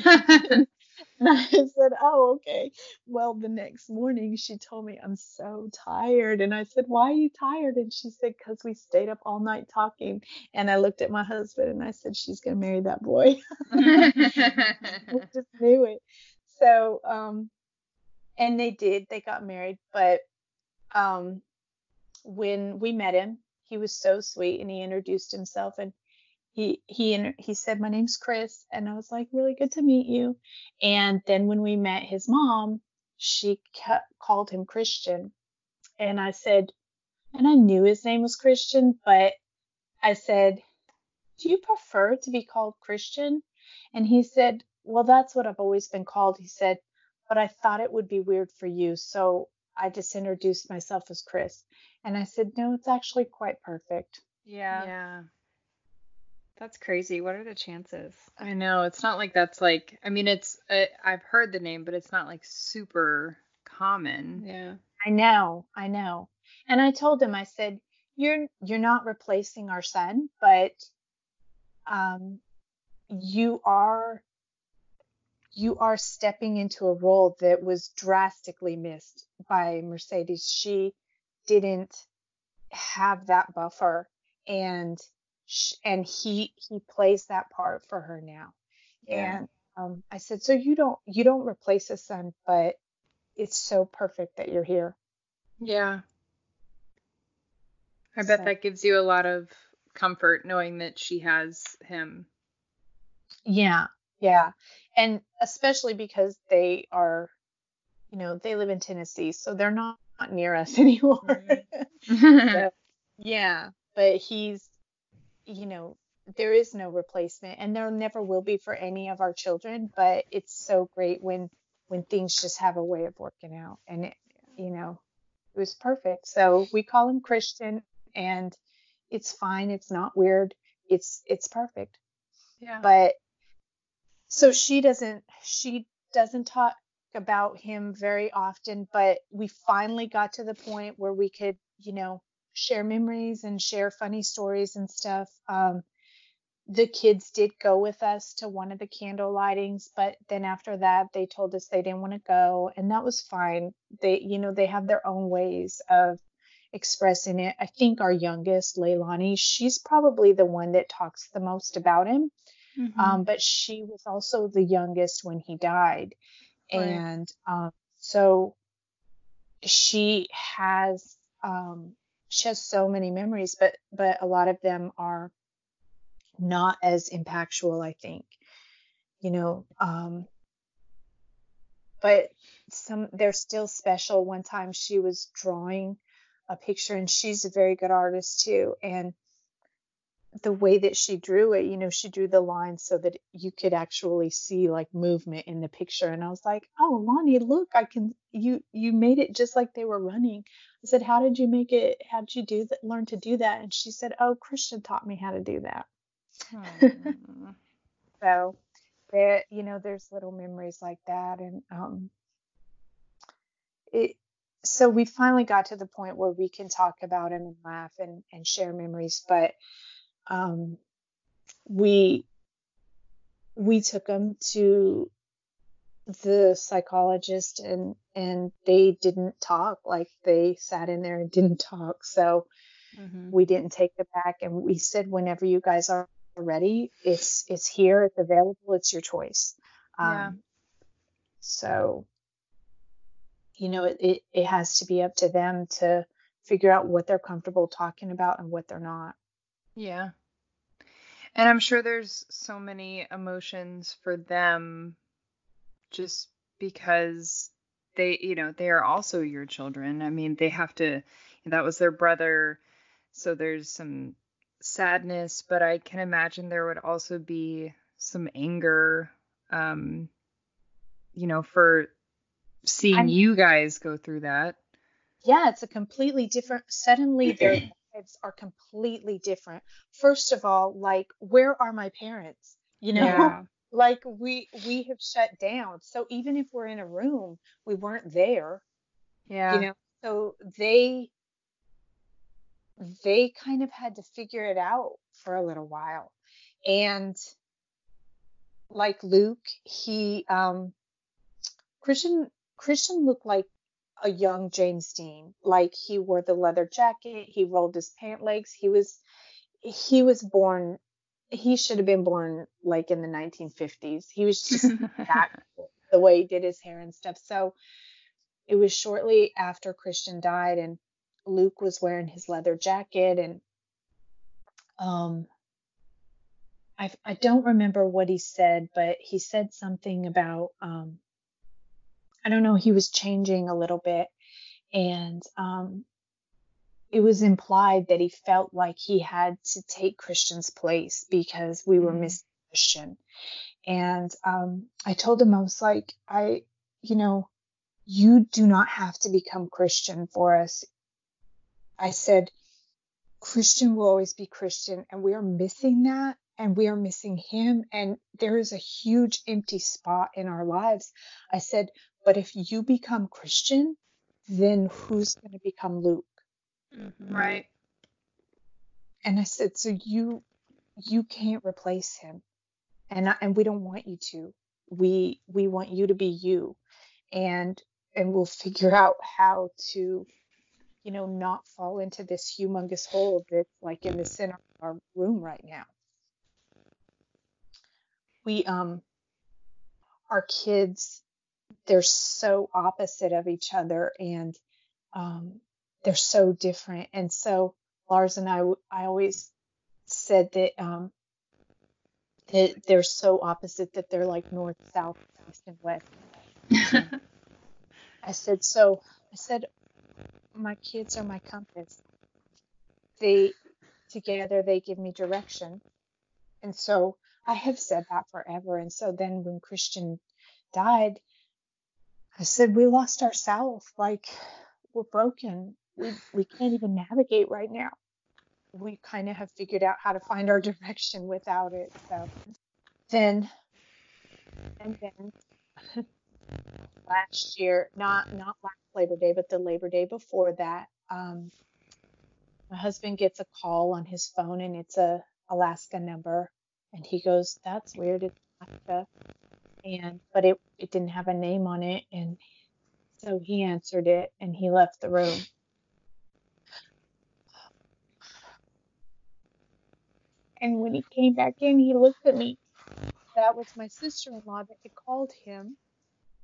and I said, "Oh, okay." Well, the next morning she told me, "I'm so tired." And I said, "Why are you tired?" And she said, "Cuz we stayed up all night talking." And I looked at my husband and I said, "She's going to marry that boy." I just knew it. So, um and they did. They got married, but um, when we met him, he was so sweet, and he introduced himself, and he he he said, "My name's Chris," and I was like, "Really good to meet you." And then when we met his mom, she kept, called him Christian, and I said, and I knew his name was Christian, but I said, "Do you prefer to be called Christian?" And he said, "Well, that's what I've always been called." He said, but I thought it would be weird for you. So I just introduced myself as Chris. And I said, no, it's actually quite perfect. Yeah. Yeah. That's crazy. What are the chances? I know. It's not like that's like, I mean, it's, uh, I've heard the name, but it's not like super common. Yeah. I know. I know. And I told him, I said, you're, you're not replacing our son, but, um, you are you are stepping into a role that was drastically missed by Mercedes. She didn't have that buffer and and he he plays that part for her now. Yeah. And um, I said, so you don't you don't replace a son, but it's so perfect that you're here. Yeah. I bet that gives you a lot of comfort knowing that she has him. Yeah. Yeah and especially because they are, you know, they live in Tennessee, so they're not, not near us anymore. Mm-hmm. so, yeah, but he's, you know, there is no replacement, and there never will be for any of our children. But it's so great when when things just have a way of working out, and it, you know, it was perfect. So we call him Christian, and it's fine. It's not weird. It's it's perfect. Yeah. But so she doesn't she doesn't talk about him very often but we finally got to the point where we could you know share memories and share funny stories and stuff um, the kids did go with us to one of the candle lightings but then after that they told us they didn't want to go and that was fine they you know they have their own ways of expressing it i think our youngest leilani she's probably the one that talks the most about him Mm-hmm. Um, but she was also the youngest when he died. Right. And um, so she has um, she has so many memories, but but a lot of them are not as impactful, I think. You know, um, but some they're still special. One time she was drawing a picture, and she's a very good artist too, and the way that she drew it, you know, she drew the lines so that you could actually see like movement in the picture. And I was like, oh, Lonnie, look, I can, you, you made it just like they were running. I said, how did you make it? How did you do that? Learn to do that? And she said, oh, Christian taught me how to do that. so there, you know, there's little memories like that. And, um, it, so we finally got to the point where we can talk about him and laugh and, and share memories. But, um, we we took them to the psychologist and and they didn't talk like they sat in there and didn't talk so mm-hmm. we didn't take it back and we said whenever you guys are ready It's it's here, it's available, it's your choice. Um, So, you know, it, it it has to be up to them to figure out what they're comfortable talking about and what they're not. Yeah. And I'm sure there's so many emotions for them just because they, you know, they are also your children. I mean, they have to, that was their brother. So there's some sadness, but I can imagine there would also be some anger, um, you know, for seeing I'm- you guys go through that. yeah, it's a completely different. Suddenly, their lives are completely different. First of all, like, where are my parents? You know, Yeah. like we we have shut down. So even if we're in a room, we weren't there. Yeah. You know, so they they kind of had to figure it out for a little while, and like Luke, he um Christian Christian looked like a young James Dean. Like he wore the leather jacket, he rolled his pant legs. He was he was born he should have been born like in the 1950s. He was just that the way he did his hair and stuff. So it was shortly after Christian died and Luke was wearing his leather jacket and um I I don't remember what he said, but he said something about um I don't know, he was changing a little bit and um it was implied that he felt like he had to take Christian's place because we were Mhm. missing Christian. And um I told him I was like, I you know, you do not have to become Christian for us. I said, Christian will always be Christian, and we are missing that, and we are missing him, and there is a huge empty spot in our lives. I said, but if you become Christian, then who's going to become Luke? Right. And I said, so you you can't replace him, and I, and we don't want you to. We we want you to be you, and and we'll figure out how to, you know, not fall into this humongous hole that's like in the center of our room right now. We um, our kids, they're so opposite of each other, and um, they're so different, and so Lars and I, I always said that um, that they're so opposite that they're like north, south, east, and west. I said, so I said, my kids are my compass. They together they give me direction, and so I have said that forever. And so then when Christian died, I said we lost ourselves. Like we're broken. We we can't even navigate right now we kind of have figured out how to find our direction without it. So then, and then last year, not not last Labor Day, but the Labor Day before that, um, my husband gets a call on his phone and it's a Alaska number, and he goes, "That's weird, it's Alaska," and but it it didn't have a name on it, and so he answered it and he left the room. And when he came back in, he looked at me. That was my sister in law that had called him.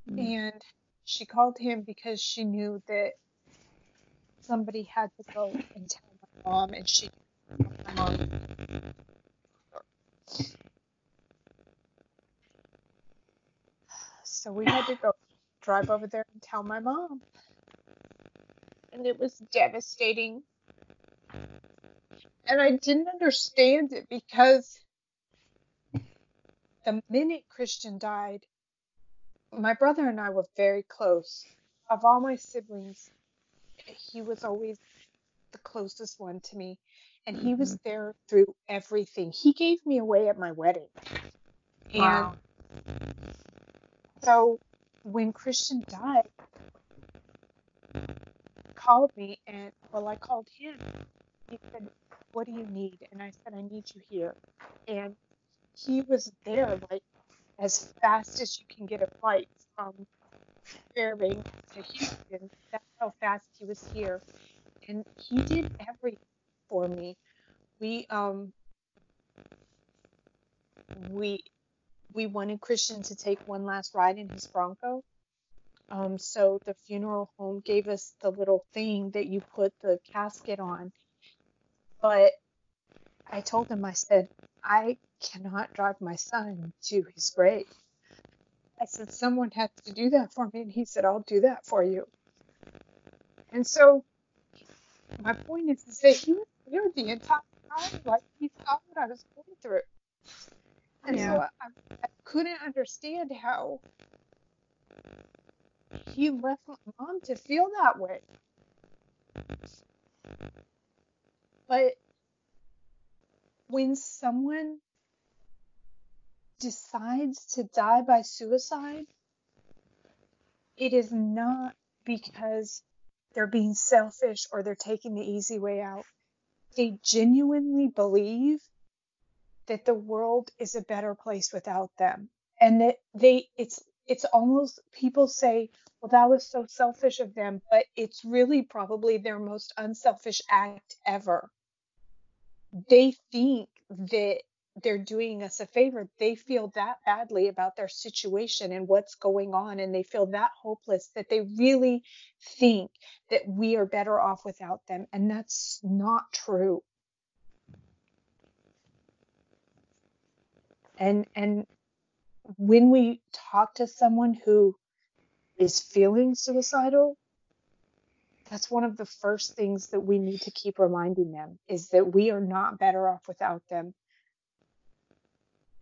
Mm. And she called him because she knew that somebody had to go and tell my mom, and she my mom. So we had to go drive over there and tell my mom. And it was devastating and I didn't understand it because the minute Christian died, my brother and I were very close. Of all my siblings, he was always the closest one to me, and he was mm-hmm. there through everything. He gave me away at my wedding. Wow. So when Christian died, called me and well I called him. He said, What do you need? And I said, I need you here. And he was there like as fast as you can get a flight from Fairbanks to Houston. That's how fast he was here. And he did everything for me. We um we we wanted Christian to take one last ride in his Bronco. Um, so the funeral home gave us the little thing that you put the casket on. But I told him, I said, I cannot drive my son to his grave. I said, someone has to do that for me. And he said, I'll do that for you. And so my point is, is that he was here the entire time. Like he saw what I was going through. And Yeah. so I, I couldn't understand how he left my mom to feel that way. But when someone decides to die by suicide, it is not because they're being selfish or they're taking the easy way out. They genuinely believe that the world is a better place without them. And that they it's it's almost people say, well that was so selfish of them, but it's really probably their most unselfish act ever. They think that they're doing us a favor. They feel that badly about their situation and what's going on, and they feel that hopeless that they really think that we are better off without them. And that's not true. And and when we talk to someone who is feeling suicidal, that's one of the first things that we need to keep reminding them is that we are not better off without them.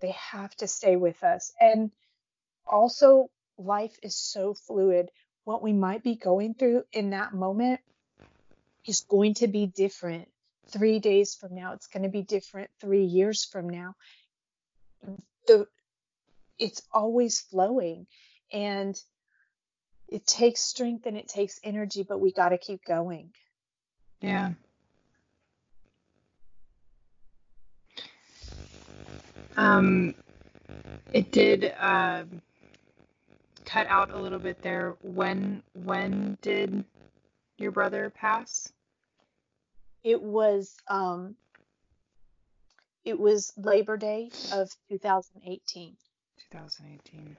They have to stay with us. And also, life is so fluid. What we might be going through in that moment is going to be different three days from now. It's going to be different three years from now. The it's always flowing and it takes strength and it takes energy, but we got to keep going. Yeah. Um, it did um cut out a little bit there. When when did your brother pass? It was um it was Labor Day of 2018. 2018.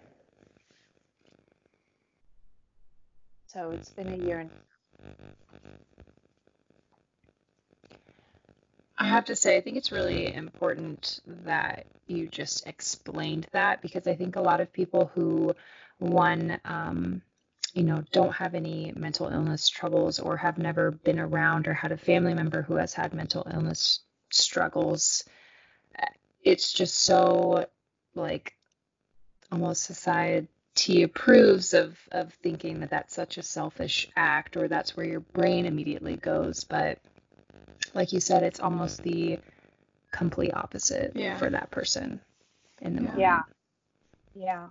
So it's been a year and I have to say, I think it's really important that you just explained that because I think a lot of people who, one, um, you know, don't have any mental illness troubles or have never been around or had a family member who has had mental illness struggles, it's just so like almost society approves of of thinking that that's such a selfish act or that's where your brain immediately goes, but like you said, it's almost the complete opposite Yeah. for that person in the Yeah. moment. yeah. Yeah.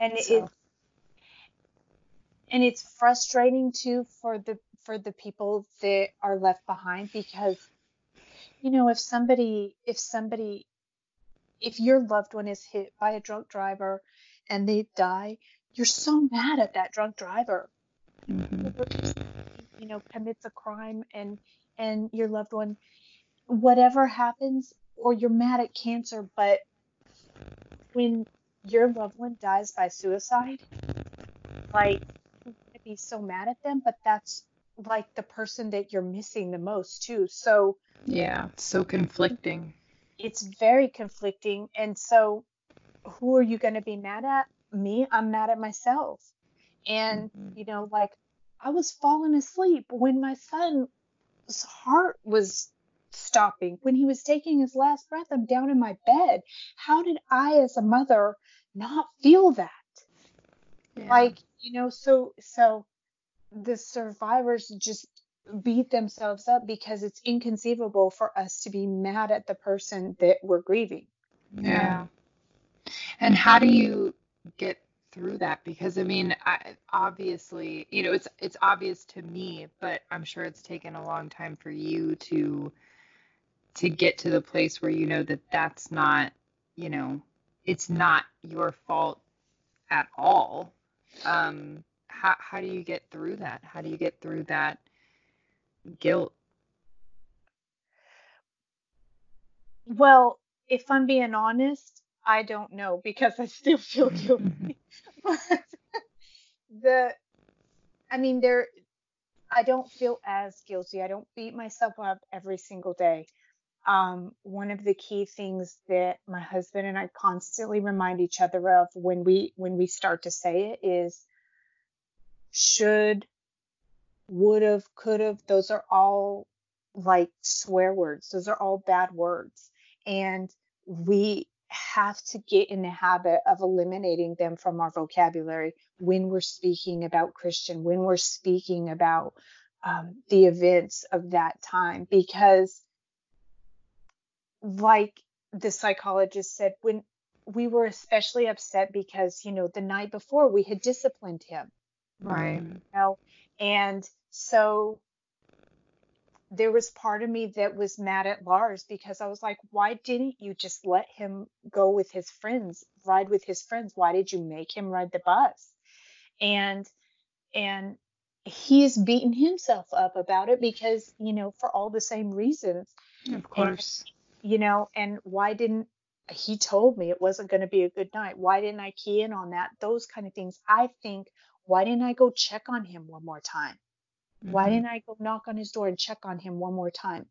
And it, So- and it's frustrating too for the for the people that are left behind because you know if somebody if somebody if your loved one is hit by a drunk driver and they die you're so mad at that drunk driver Mhm. you know commits a crime and and your loved one whatever happens or you're mad at cancer but when your loved one dies by suicide like be so mad at them but that's like the person that you're missing the most too. So Yeah, so conflicting. it's very conflicting. And so who are you going to be mad at? Me i'm mad at myself. And Mhm. you know like i was falling asleep when my son's heart was stopping. When he was taking his last breath i'm down in my bed. How did i as a mother not feel that? Yeah. like you know so so the survivors just beat themselves up because it's inconceivable for us to be mad at the person that we're grieving Yeah. And how do you get through that? Because I mean, I, obviously, you know, it's it's obvious to me, but I'm sure it's taken a long time for you to to get to the place where you know that that's not, you know, it's not your fault at all. Um, how how do you get through that? How do you get through that guilt? well if I'm being honest, I don't know because I still feel guilty. but the, I mean, there, I don't feel as guilty. I don't beat myself up every single day. Um, one of the key things that my husband and I constantly remind each other of when we when we start to say it is should, would have, could have. Those are all like swear words. Those are all bad words, and we have to get in the habit of eliminating them from our vocabulary when we're speaking about Christian, when we're speaking about um, the events of that time, because, like the psychologist said, when we were especially upset because, you know, the night before we had disciplined him. Right. Um, you know, and so there was part of me that was mad at Lars because I was like, why didn't you just let him go with his friends, ride with his friends? Why did you make him ride the bus? And and he's beaten himself up about it because, you know, for all the same reasons. Of course. And, you know, and why didn't he told me it wasn't going to be a good night. Why didn't I key in on that? Those kind of things. I think, why didn't I go check on him one more time? Why Mhm. didn't I go knock on his door and check on him one more time?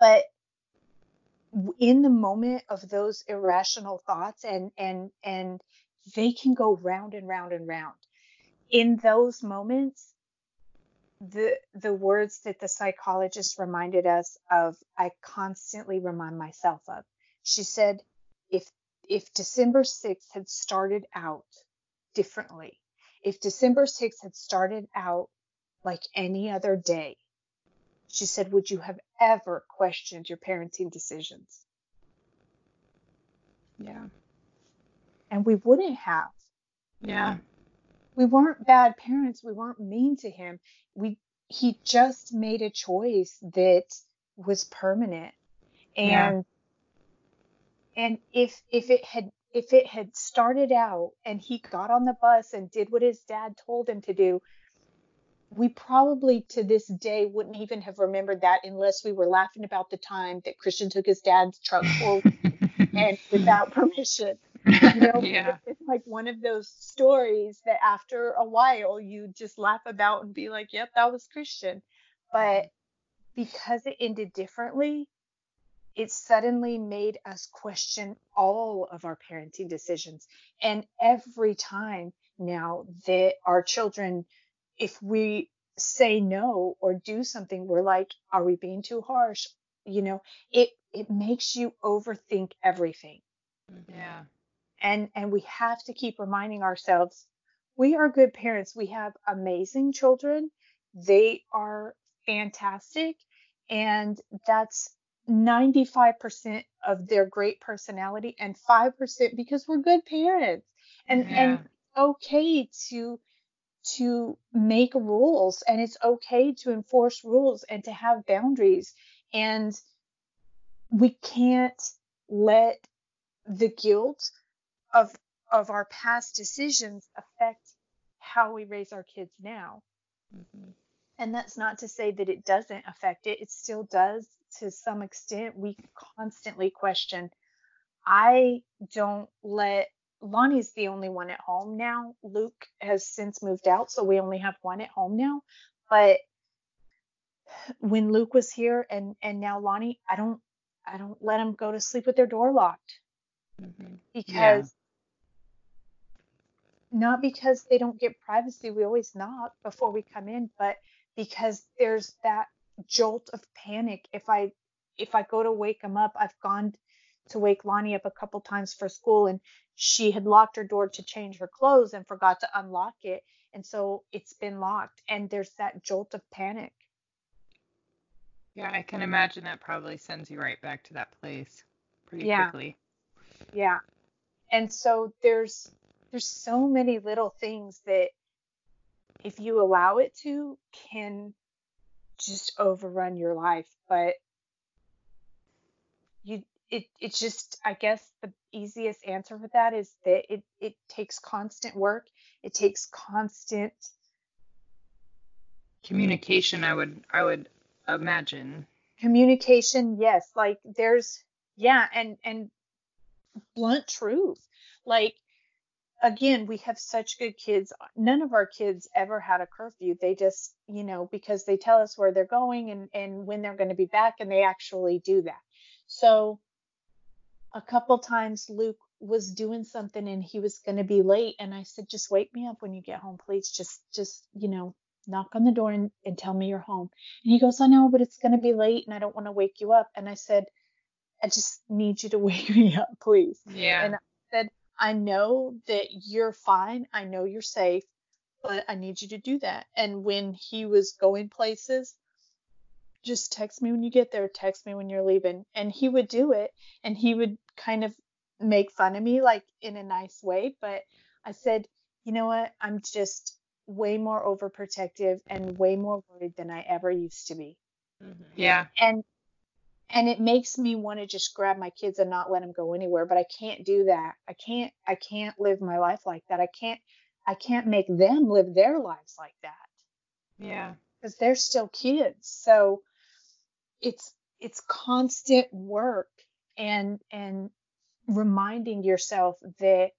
But in the moment of those irrational thoughts and and and they can go round and round and round. In those moments, the the words that the psychologist reminded us of, I constantly remind myself of. She said, if if December 6th had started out differently, if December 6th had started out like any other day, she said, would you have ever questioned your parenting decisions? Yeah. And we wouldn't have. Yeah. We weren't bad parents. We weren't mean to him. We he just made a choice that was permanent. Yeah. And and if if it had if it had started out and he got on the bus and did what his dad told him to do, we probably to this day wouldn't even have remembered that unless we were laughing about the time that Christian took his dad's truck full and without permission. You know, Yeah. it's like one of those stories that after a while you just laugh about and be like, yep, that was Christian. But because it ended differently, it suddenly made us question all of our parenting decisions. And every time now that our children, if we say no or do something, we're like, are we being too harsh? You know, it it makes you overthink everything mm-hmm. Yeah. and and we have to keep reminding ourselves we are good parents we have amazing children they are fantastic and that's 95% of their great personality and 5% because we're good parents and Yeah. and okay to to make rules and it's okay to enforce rules and to have boundaries and we can't let the guilt of of our past decisions affect how we raise our kids now. mm-hmm. And that's not to say that it doesn't affect it. It still does to some extent. We constantly question. I don't let Lonnie's the only one at home now. Luke has since moved out, so we only have one at home now. But when Luke was here and and now Lonnie, I don't I don't let them go to sleep with their door locked mm-hmm. because not because they don't get privacy we always knock before we come in but because there's that jolt of panic if i if i go to wake them up i've gone to wake lonnie up a couple times for school and she had locked her door to change her clothes and forgot to unlock it and so it's been locked and there's that jolt of panic Yeah, I can imagine that probably sends you right back to that place pretty Yeah. quickly. Yeah. And so there's there's so many little things that if you allow it to can just overrun your life, but you it it's just I guess the easiest answer for that is that it it takes constant work. It takes constant Communication, I would I would imagine. communication. Yes, like there's yeah and and blunt truth like again we have such good kids. None of our kids ever had a curfew. They just you know because they tell us where they're going and and when they're going to be back and they actually do that. So a couple times luke was doing something and he was going to be late and i said just wake me up when you get home please. Just just you know knock on the door and, and tell me you're home. And he goes i know but it's going to be late and i don't want to wake you up. And i said I just need you to wake me up, please. Yeah. And I said, I know that you're fine. I know you're safe, but I need you to do that. And when he was going places, just text me when you get there, text me when you're leaving. And he would do it and he would kind of make fun of me, like in a nice way. But I said, you know what? I'm just way more overprotective and way more worried than I ever used to be. Mm-hmm. Yeah. And and it makes me want to just grab my kids and not let them go anywhere but i can't do that. I can't i can't live my life like that. I can't i can't make them live their lives like that. Yeah. Because they're still kids. So it's it's constant work and and reminding yourself that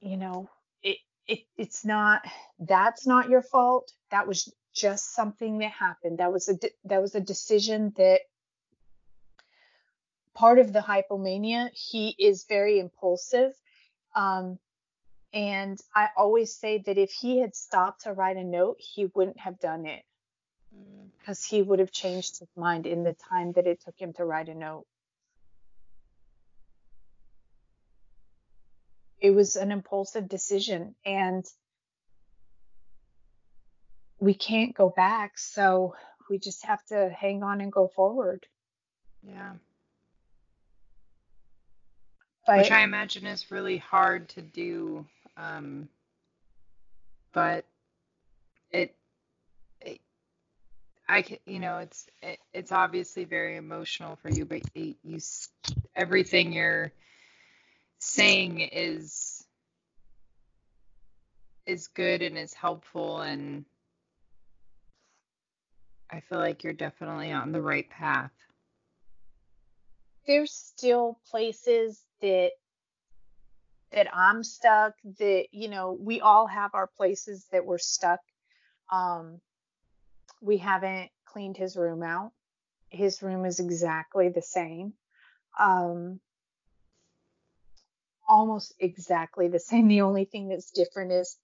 you know it, it it's not that's not your fault. That was just something that happened. That was a that was a decision that part of the hypomania. He is very impulsive, um, and I always say that if he had stopped to write a note, he wouldn't have done it because mm. he would have changed his mind in the time that it took him to write a note. It was an impulsive decision, and we can't go back. So we just have to hang on and go forward. Yeah. But, Which I imagine is really hard to do. Um, but it, it, I can, you know, it's it, it's obviously very emotional for you, but you, you everything you're saying is is good and is helpful and I feel like you're definitely on the right path. There's still places that that I'm stuck that you know we all have our places that we're stuck. Um we haven't cleaned his room out. His room is exactly the same. Um almost exactly the same. The only thing that's different is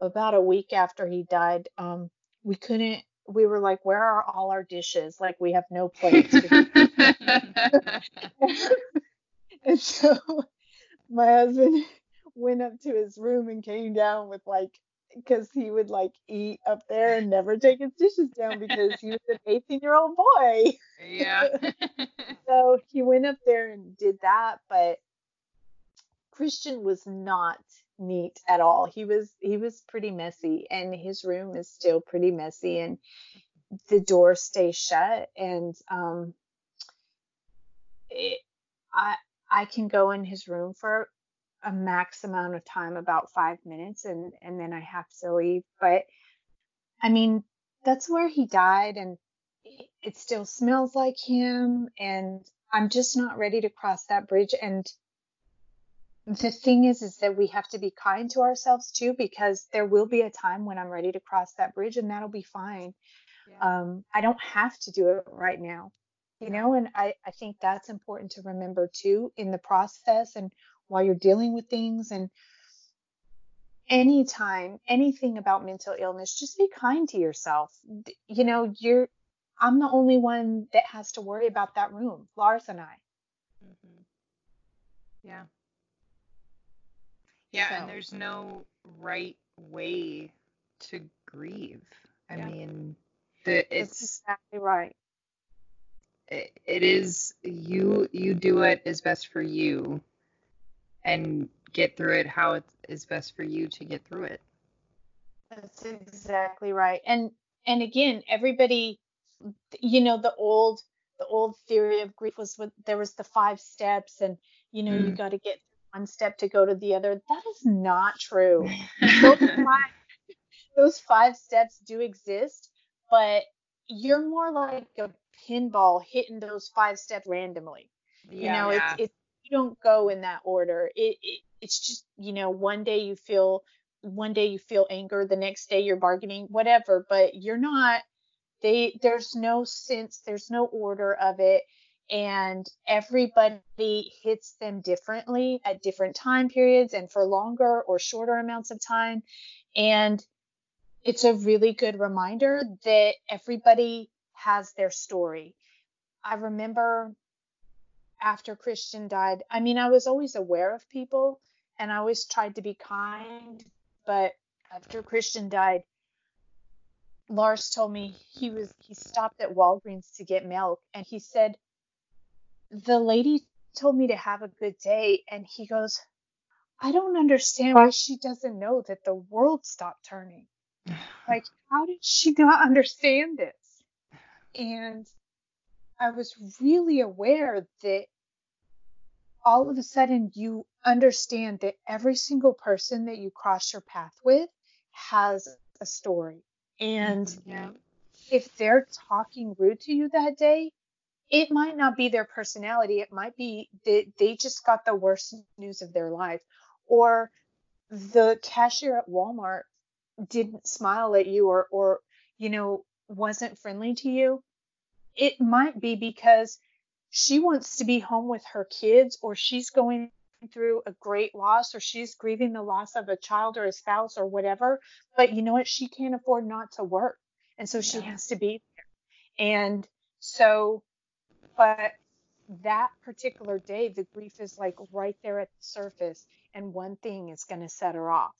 about a week after he died um we couldn't we were like, where are all our dishes? Like we have no plates. and so my husband went up to his room and came down with like because he would like eat up there and never take his dishes down because he was an 18 year old boy. Yeah. so he went up there and did that, but Christian was not neat at all. He was he was pretty messy and his room is still pretty messy and the door stays shut and um it, I I can go in his room for a max amount of time about 5 minutes and and then I have to leave but I mean that's where he died and it still smells like him and I'm just not ready to cross that bridge and the thing is is that we have to be kind to ourselves too because there will be a time when i'm ready to cross that bridge and that'll be fine. Yeah. um, i don't have to do it right now you know and I, I think that's important to remember too in the process and while you're dealing with things and anytime anything about mental illness just be kind to yourself. You know you're i'm the only one that has to worry about that room lars and i. Mm-hmm. yeah yeah, so. and there's no right way to grieve. I yeah. mean, the, it's That's exactly right. It, it is you. You do it as best for you, and get through it how it is best for you to get through it. That's exactly right. And and again, everybody, you know, the old the old theory of grief was with there was the five steps, and you know, mm. you got to get one step to go to the other. That is not true. those, five, those five steps do exist, but you're more like a pinball hitting those five steps randomly. Yeah, you know, yeah. it's it's you don't go in that order. It, it it's just you know one day you feel one day you feel anger, the next day you're bargaining, whatever. But you're not. They there's no sense, there's no order of it, and everybody hits them differently at different time periods and for longer or shorter amounts of time, and it's a really good reminder that everybody has their story. I remember after Christian died, I mean, I was always aware of people and I always tried to be kind, but after Christian died, Lars told me he was he stopped at Walgreens to get milk and he said the lady told me to have a good day and he goes I don't understand why she doesn't know that the world stopped turning. Like how did she not understand this? And I was really aware that all of a sudden you understand that every single person that you cross your path with has a story. And mm-hmm. yeah. if they're talking rude to you that day, it might not be their personality. It might be that they just got the worst news of their life. Or the cashier at Walmart didn't smile at you or, or, you know, wasn't friendly to you. It might be because she wants to be home with her kids or she's going through a great loss or she's grieving the loss of a child or a spouse or whatever. But you know what? She can't afford not to work. And so she Yeah. has to be there. And so, but that particular day, the grief is like right there at the surface, and one thing is going to set her off.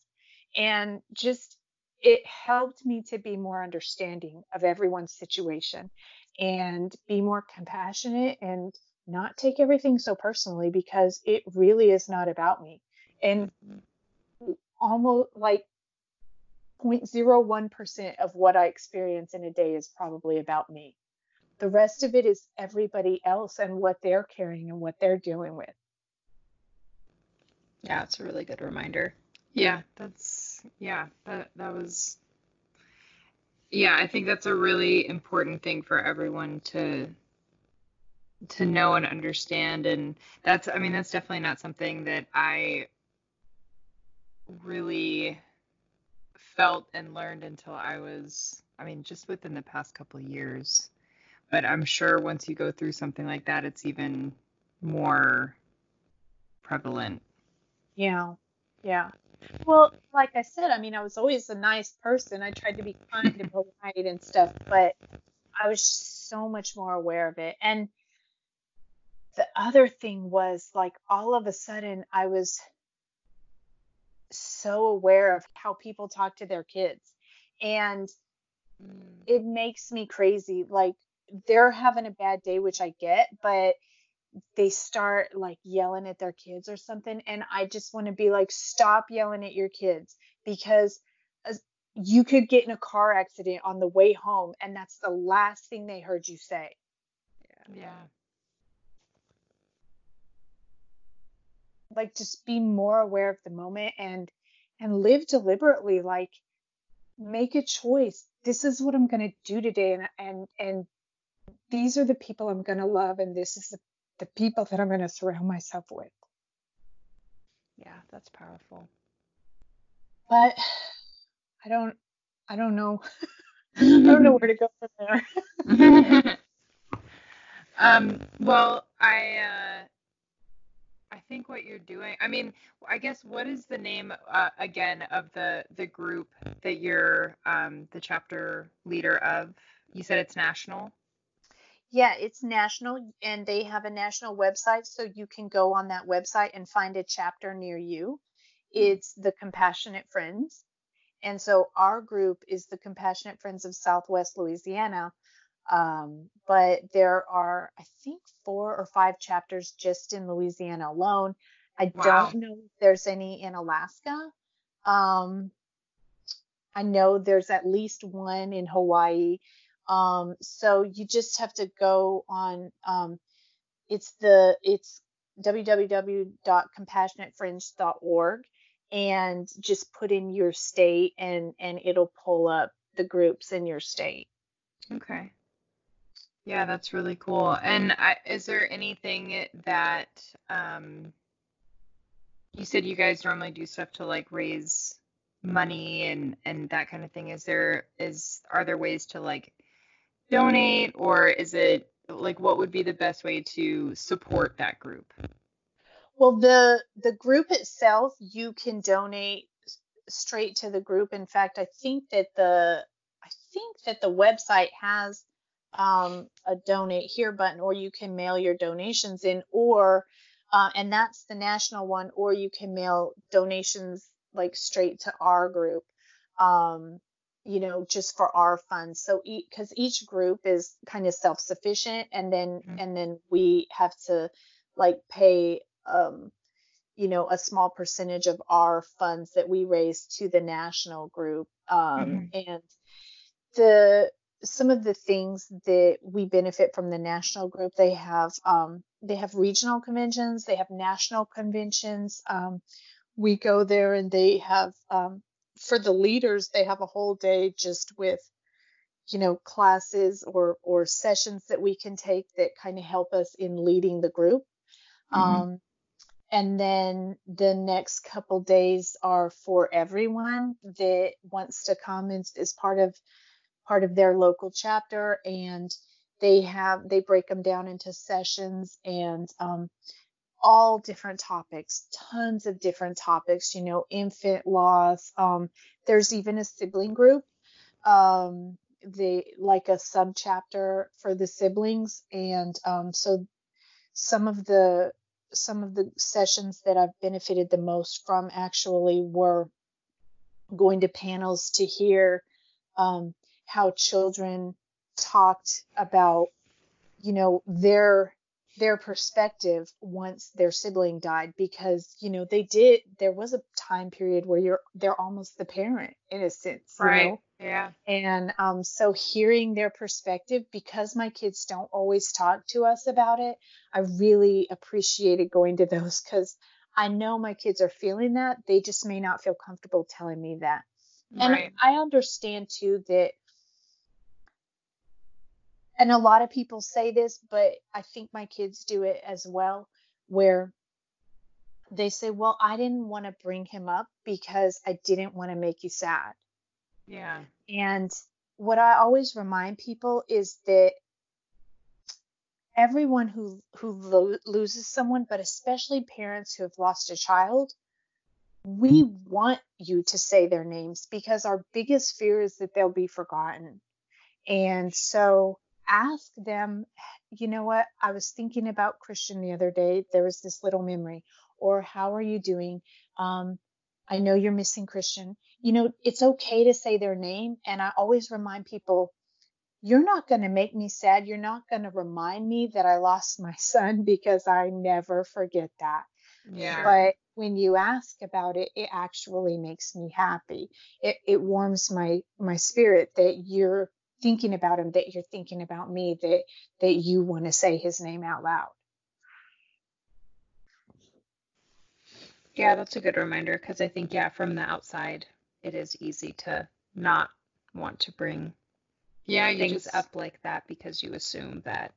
And just, it helped me to be more understanding of everyone's situation and be more compassionate and not take everything so personally because it really is not about me. And almost like 0.01% of what I experience in a day is probably about me. The rest of it is everybody else and what they're carrying and what they're dealing with. Yeah, it's a really good reminder. Yeah, that's yeah, that that was yeah, I think that's a really important thing for everyone to to know and understand and that's I mean that's definitely not something that I really felt and learned until I was I mean just within the past couple of years. But I'm sure once you go through something like that it's even more prevalent. Yeah. Yeah. Well, like I said, I mean, I was always a nice person. I tried to be kind and polite and stuff, but I was so much more aware of it. And the other thing was like all of a sudden I was so aware of how people talk to their kids. And mm. it makes me crazy. Like they're having a bad day, which I get, but they start like yelling at their kids or something and i just want to be like stop yelling at your kids because as- you could get in a car accident on the way home and that's the last thing they heard you say. Yeah. like just be more aware of the moment and and live deliberately like make a choice. This is what i'm going to do today and and and these are the people i'm going to love and this is the, the people that i'm going to surround myself with Yeah, that's powerful. but I don't I don't know I don't know where to go from there. um, well, I uh, I think what you're doing. I mean, I guess what is the name uh, again of the the group that you're um, the chapter leader of? You said it's national. Yeah, it's national and they have a national website so you can go on that website and find a chapter near you. It's the Compassionate Friends. And so our group is the Compassionate Friends of Southwest Louisiana. Um, but there are, I think, four or five chapters just in Louisiana alone. I Wow. don't know if there's any in Alaska. Um, I know there's at least one in Hawaii. Um, so you just have to go on. Um, it's the it's www.compassionatefriends.org and just put in your state and and it'll pull up the groups in your state. Okay. Yeah, that's really cool. And I, is there anything that um, you said you guys normally do stuff to like raise money and and that kind of thing? Is there is are there ways to like donate or is it like what would be the best way to support that group? Well, the the group itself, you can donate straight to the group. In fact, I think that the I think that the website has um, a donate here button, or you can mail your donations in, or uh, and that's the national one, or you can mail donations like straight to our group. Um, you know, just for our funds. So because e- each group is kind of self-sufficient, and then mm-hmm. and then we have to like pay um, you know a small percentage of our funds that we raise to the national group um, mm-hmm. and the some of the things that we benefit from the national group they have um, they have regional conventions they have national conventions um, we go there and they have um, for the leaders they have a whole day just with you know classes or or sessions that we can take that kind of help us in leading the group mm-hmm. um, and then the next couple days are for everyone that wants to come as, as part of part of their local chapter and they have they break them down into sessions and um, all different topics tons of different topics you know infant loss um, there's even a sibling group um, they like a sub chapter for the siblings and um, so some of the some of the sessions that I've benefited the most from actually were going to panels to hear um, how children talked about, you know, their their perspective once their sibling died because you know they did there was a time period where you're they're almost the parent in a sense right know? yeah and um so hearing their perspective because my kids don't always talk to us about it i really appreciated going to those because i know my kids are feeling that they just may not feel comfortable telling me that and right. i understand too that and a lot of people say this, but I think my kids do it as well, where they say, Well, I didn't want to bring him up because I didn't want to make you sad. Yeah. And what I always remind people is that everyone who who lo- loses someone, but especially parents who have lost a child, we hmm. want you to say their names because our biggest fear is that they'll be forgotten. And so ask them, you know what, I was thinking about Christian the other day. There was this little memory. Or how are you doing? Um, I know you're missing Christian. You know, it's okay to say their name. And I always remind people, you're not going to make me sad. You're not going to remind me that I lost my son because I never forget that. Yeah. But when you ask about it, it actually makes me happy. It, it warms my my spirit that you're thinking about him that you're thinking about me that that you want to say his name out loud. Yeah that's a good reminder because i think yeah from the outside it is easy to not want to bring yeah things just... up like that because you assume that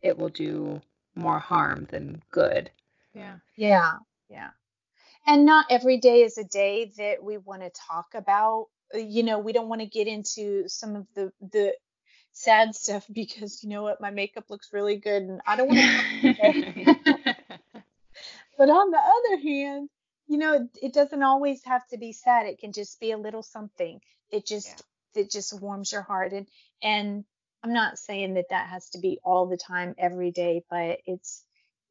it will do more harm than good. Yeah. Yeah. Yeah. And not every day is a day that we want to talk about Uh, you know, we don't want to get into some of the the sad stuff because you know what, my makeup looks really good and I don't want to. but on the other hand, you know, it doesn't always have to be sad. It can just be a little something. It just yeah. it just warms your heart and and I'm not saying that that has to be all the time every day, but it's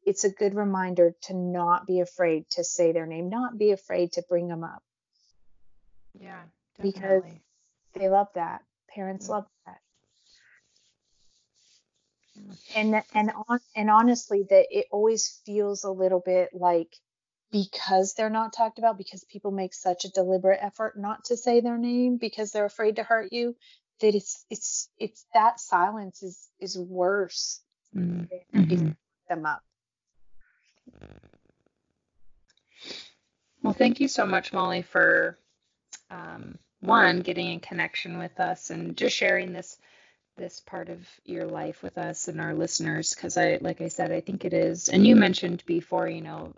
it's a good reminder to not be afraid to say their name, not be afraid to bring them up. Yeah because they love that. Parents love that. And and on and honestly, that it always feels a little bit like because they're not talked about, because people make such a deliberate effort not to say their name because they're afraid to hurt you, that it's it's it's that silence is is worse mm-hmm. than them up. Well, thank you so much, Molly, for um, one getting in connection with us and just sharing this this part of your life with us and our listeners because I, like I said, I think it is. And you mentioned before, you know,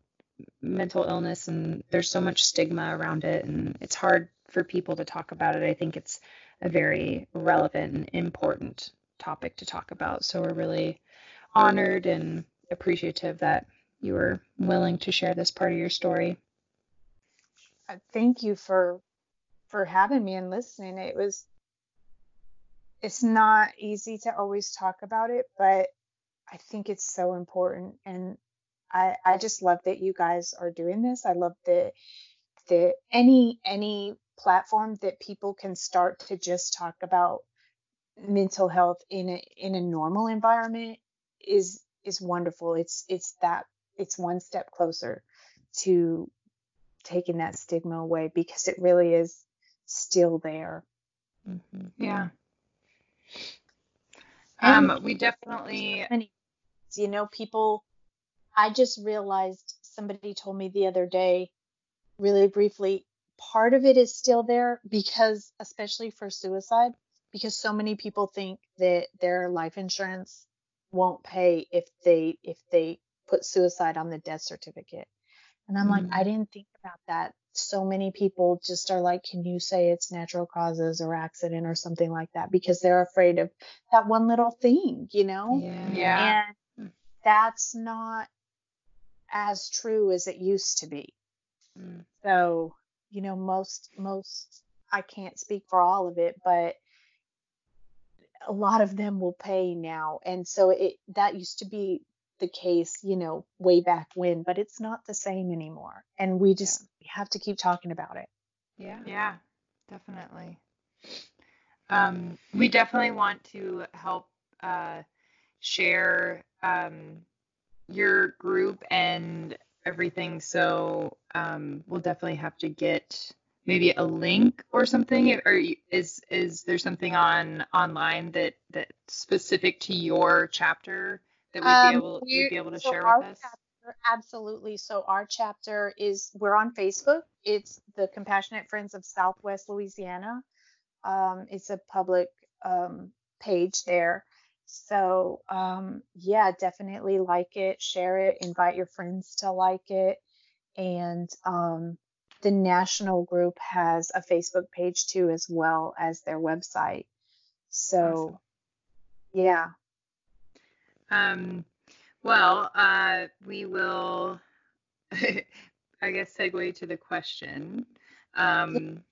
mental illness and there's so much stigma around it and it's hard for people to talk about it. I think it's a very relevant and important topic to talk about. So we're really honored and appreciative that you were willing to share this part of your story. Uh, thank you for for having me and listening. It was it's not easy to always talk about it, but I think it's so important and I I just love that you guys are doing this. I love that that any any platform that people can start to just talk about mental health in a in a normal environment is is wonderful. It's it's that it's one step closer to taking that stigma away because it really is still there. Mm-hmm. Yeah. Um, we definitely. You know, people. I just realized somebody told me the other day, really briefly, part of it is still there because, especially for suicide, because so many people think that their life insurance won't pay if they if they put suicide on the death certificate. And I'm mm-hmm. like, I didn't think about that. So many people just are like, can you say it's natural causes or accident or something like that because they're afraid of that one little thing, you know? Yeah. yeah. And that's not as true as it used to be. Mm. So, you know, most most I can't speak for all of it, but a lot of them will pay now. And so it that used to be the case, you know, way back when, but it's not the same anymore. And we just yeah. we have to keep talking about it. Yeah. Yeah, definitely. Um, we definitely want to help uh, share um, your group and everything. So um, we'll definitely have to get maybe a link or something or is is there something on online that that's specific to your chapter that we'd um, be able we'd be able to so share with us chapter, absolutely so our chapter is we're on facebook it's the compassionate friends of southwest louisiana um, it's a public um, page there so um, yeah definitely like it share it invite your friends to like it and um, the national group has a Facebook page too, as well as their website. So, awesome. yeah. Um, well, uh, we will, I guess, segue to the question. Um,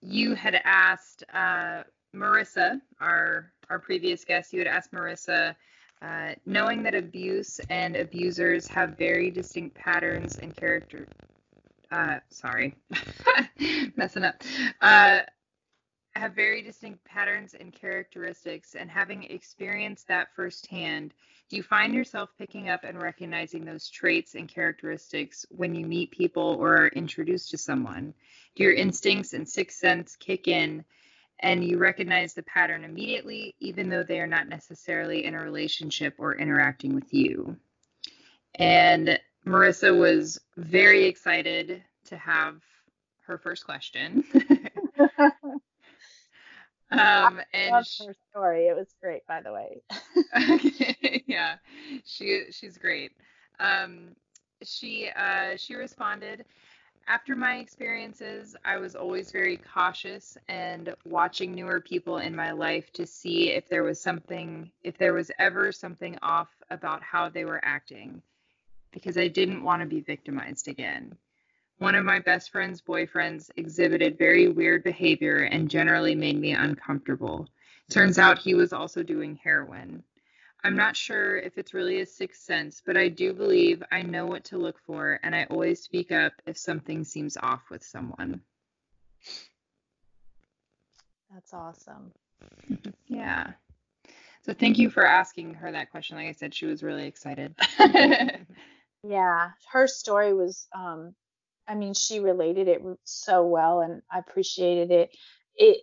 you had asked uh, Marissa, our our previous guest, you had asked Marissa, uh, knowing that abuse and abusers have very distinct patterns and character uh, sorry, messing up, uh, have very distinct patterns and characteristics, and having experienced that firsthand, do you find yourself picking up and recognizing those traits and characteristics when you meet people or are introduced to someone? Do your instincts and sixth sense kick in and you recognize the pattern immediately, even though they are not necessarily in a relationship or interacting with you? And Marissa was very excited to have her first question. um, and love her story. It was great, by the way. yeah, she she's great. Um, she uh, she responded. After my experiences, I was always very cautious and watching newer people in my life to see if there was something, if there was ever something off about how they were acting because I didn't want to be victimized again. One of my best friend's boyfriends exhibited very weird behavior and generally made me uncomfortable. Turns out he was also doing heroin. I'm not sure if it's really a sixth sense, but I do believe I know what to look for, and I always speak up if something seems off with someone. That's awesome. yeah. So thank you for asking her that question. Like I said, she was really excited. Yeah, her story was, um, I mean, she related it so well, and I appreciated it. It,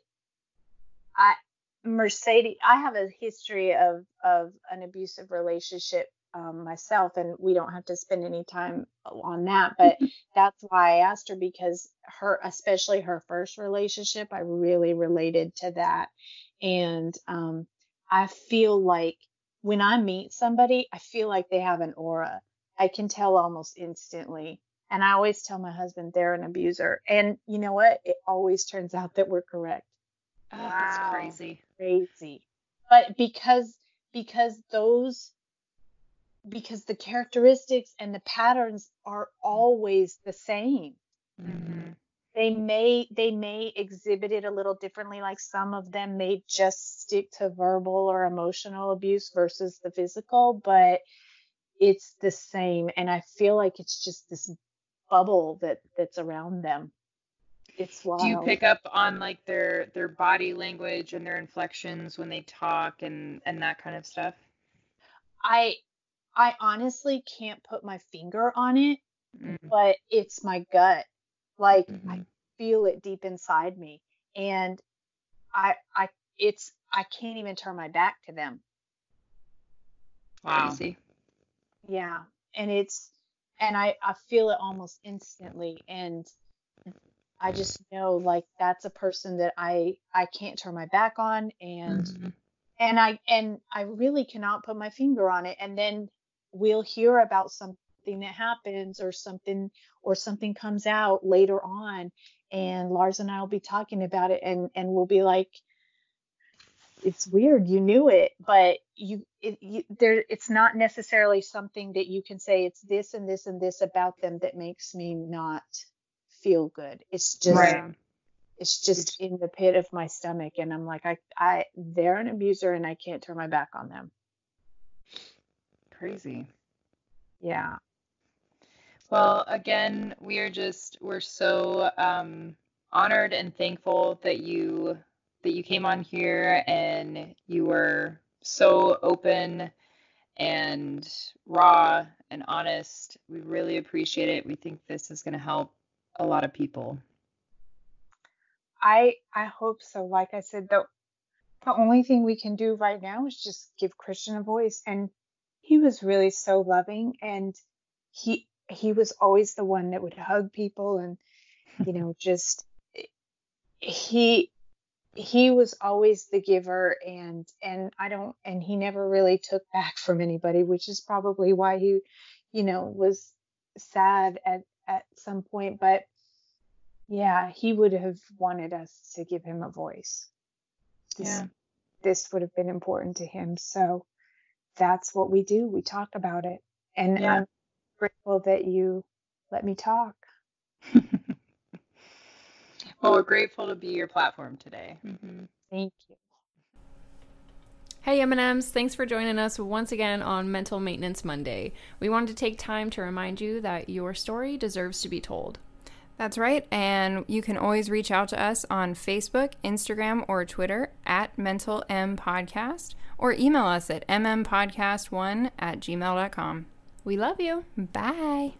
I, Mercedes, I have a history of of an abusive relationship um, myself, and we don't have to spend any time on that. But that's why I asked her because her, especially her first relationship, I really related to that, and um, I feel like when I meet somebody, I feel like they have an aura. I can tell almost instantly. And I always tell my husband they're an abuser. And you know what? It always turns out that we're correct. Oh, wow. That's crazy. Crazy. But because because those because the characteristics and the patterns are always the same. Mm-hmm. They may they may exhibit it a little differently. Like some of them may just stick to verbal or emotional abuse versus the physical, but it's the same. And I feel like it's just this bubble that that's around them. It's wild. Do you pick up on like their their body language and their inflections when they talk and and that kind of stuff? I I honestly can't put my finger on it, mm-hmm. but it's my gut. Like mm-hmm. I feel it deep inside me and I I it's I can't even turn my back to them. Wow. Crazy. Yeah. And it's and I, I feel it almost instantly and I just know like that's a person that I I can't turn my back on and mm-hmm. and I and I really cannot put my finger on it and then we'll hear about something that happens or something or something comes out later on and Lars and I will be talking about it and and we'll be like it's weird you knew it but you it you, there it's not necessarily something that you can say it's this and this and this about them that makes me not feel good. It's just right. it's just in the pit of my stomach and i'm like i i they're an abuser and i can't turn my back on them. Crazy. Yeah. Well again we are just we're so um honored and thankful that you that you came on here and you were so open and raw and honest. We really appreciate it. We think this is going to help a lot of people. I I hope so. Like I said, the the only thing we can do right now is just give Christian a voice. And he was really so loving, and he he was always the one that would hug people, and you know, just he he was always the giver and and I don't and he never really took back from anybody, which is probably why he, you know, was sad at at some point. But yeah, he would have wanted us to give him a voice. This, yeah. This would have been important to him. So that's what we do. We talk about it. And yeah. I'm grateful that you let me talk. Well, we're grateful to be your platform today. Mm-hmm. Thank you. Hey M&Ms, thanks for joining us once again on Mental Maintenance Monday. We wanted to take time to remind you that your story deserves to be told. That's right, and you can always reach out to us on Facebook, Instagram, or Twitter at Mental M Podcast, or email us at mmpodcast1 at gmail.com. We love you. Bye.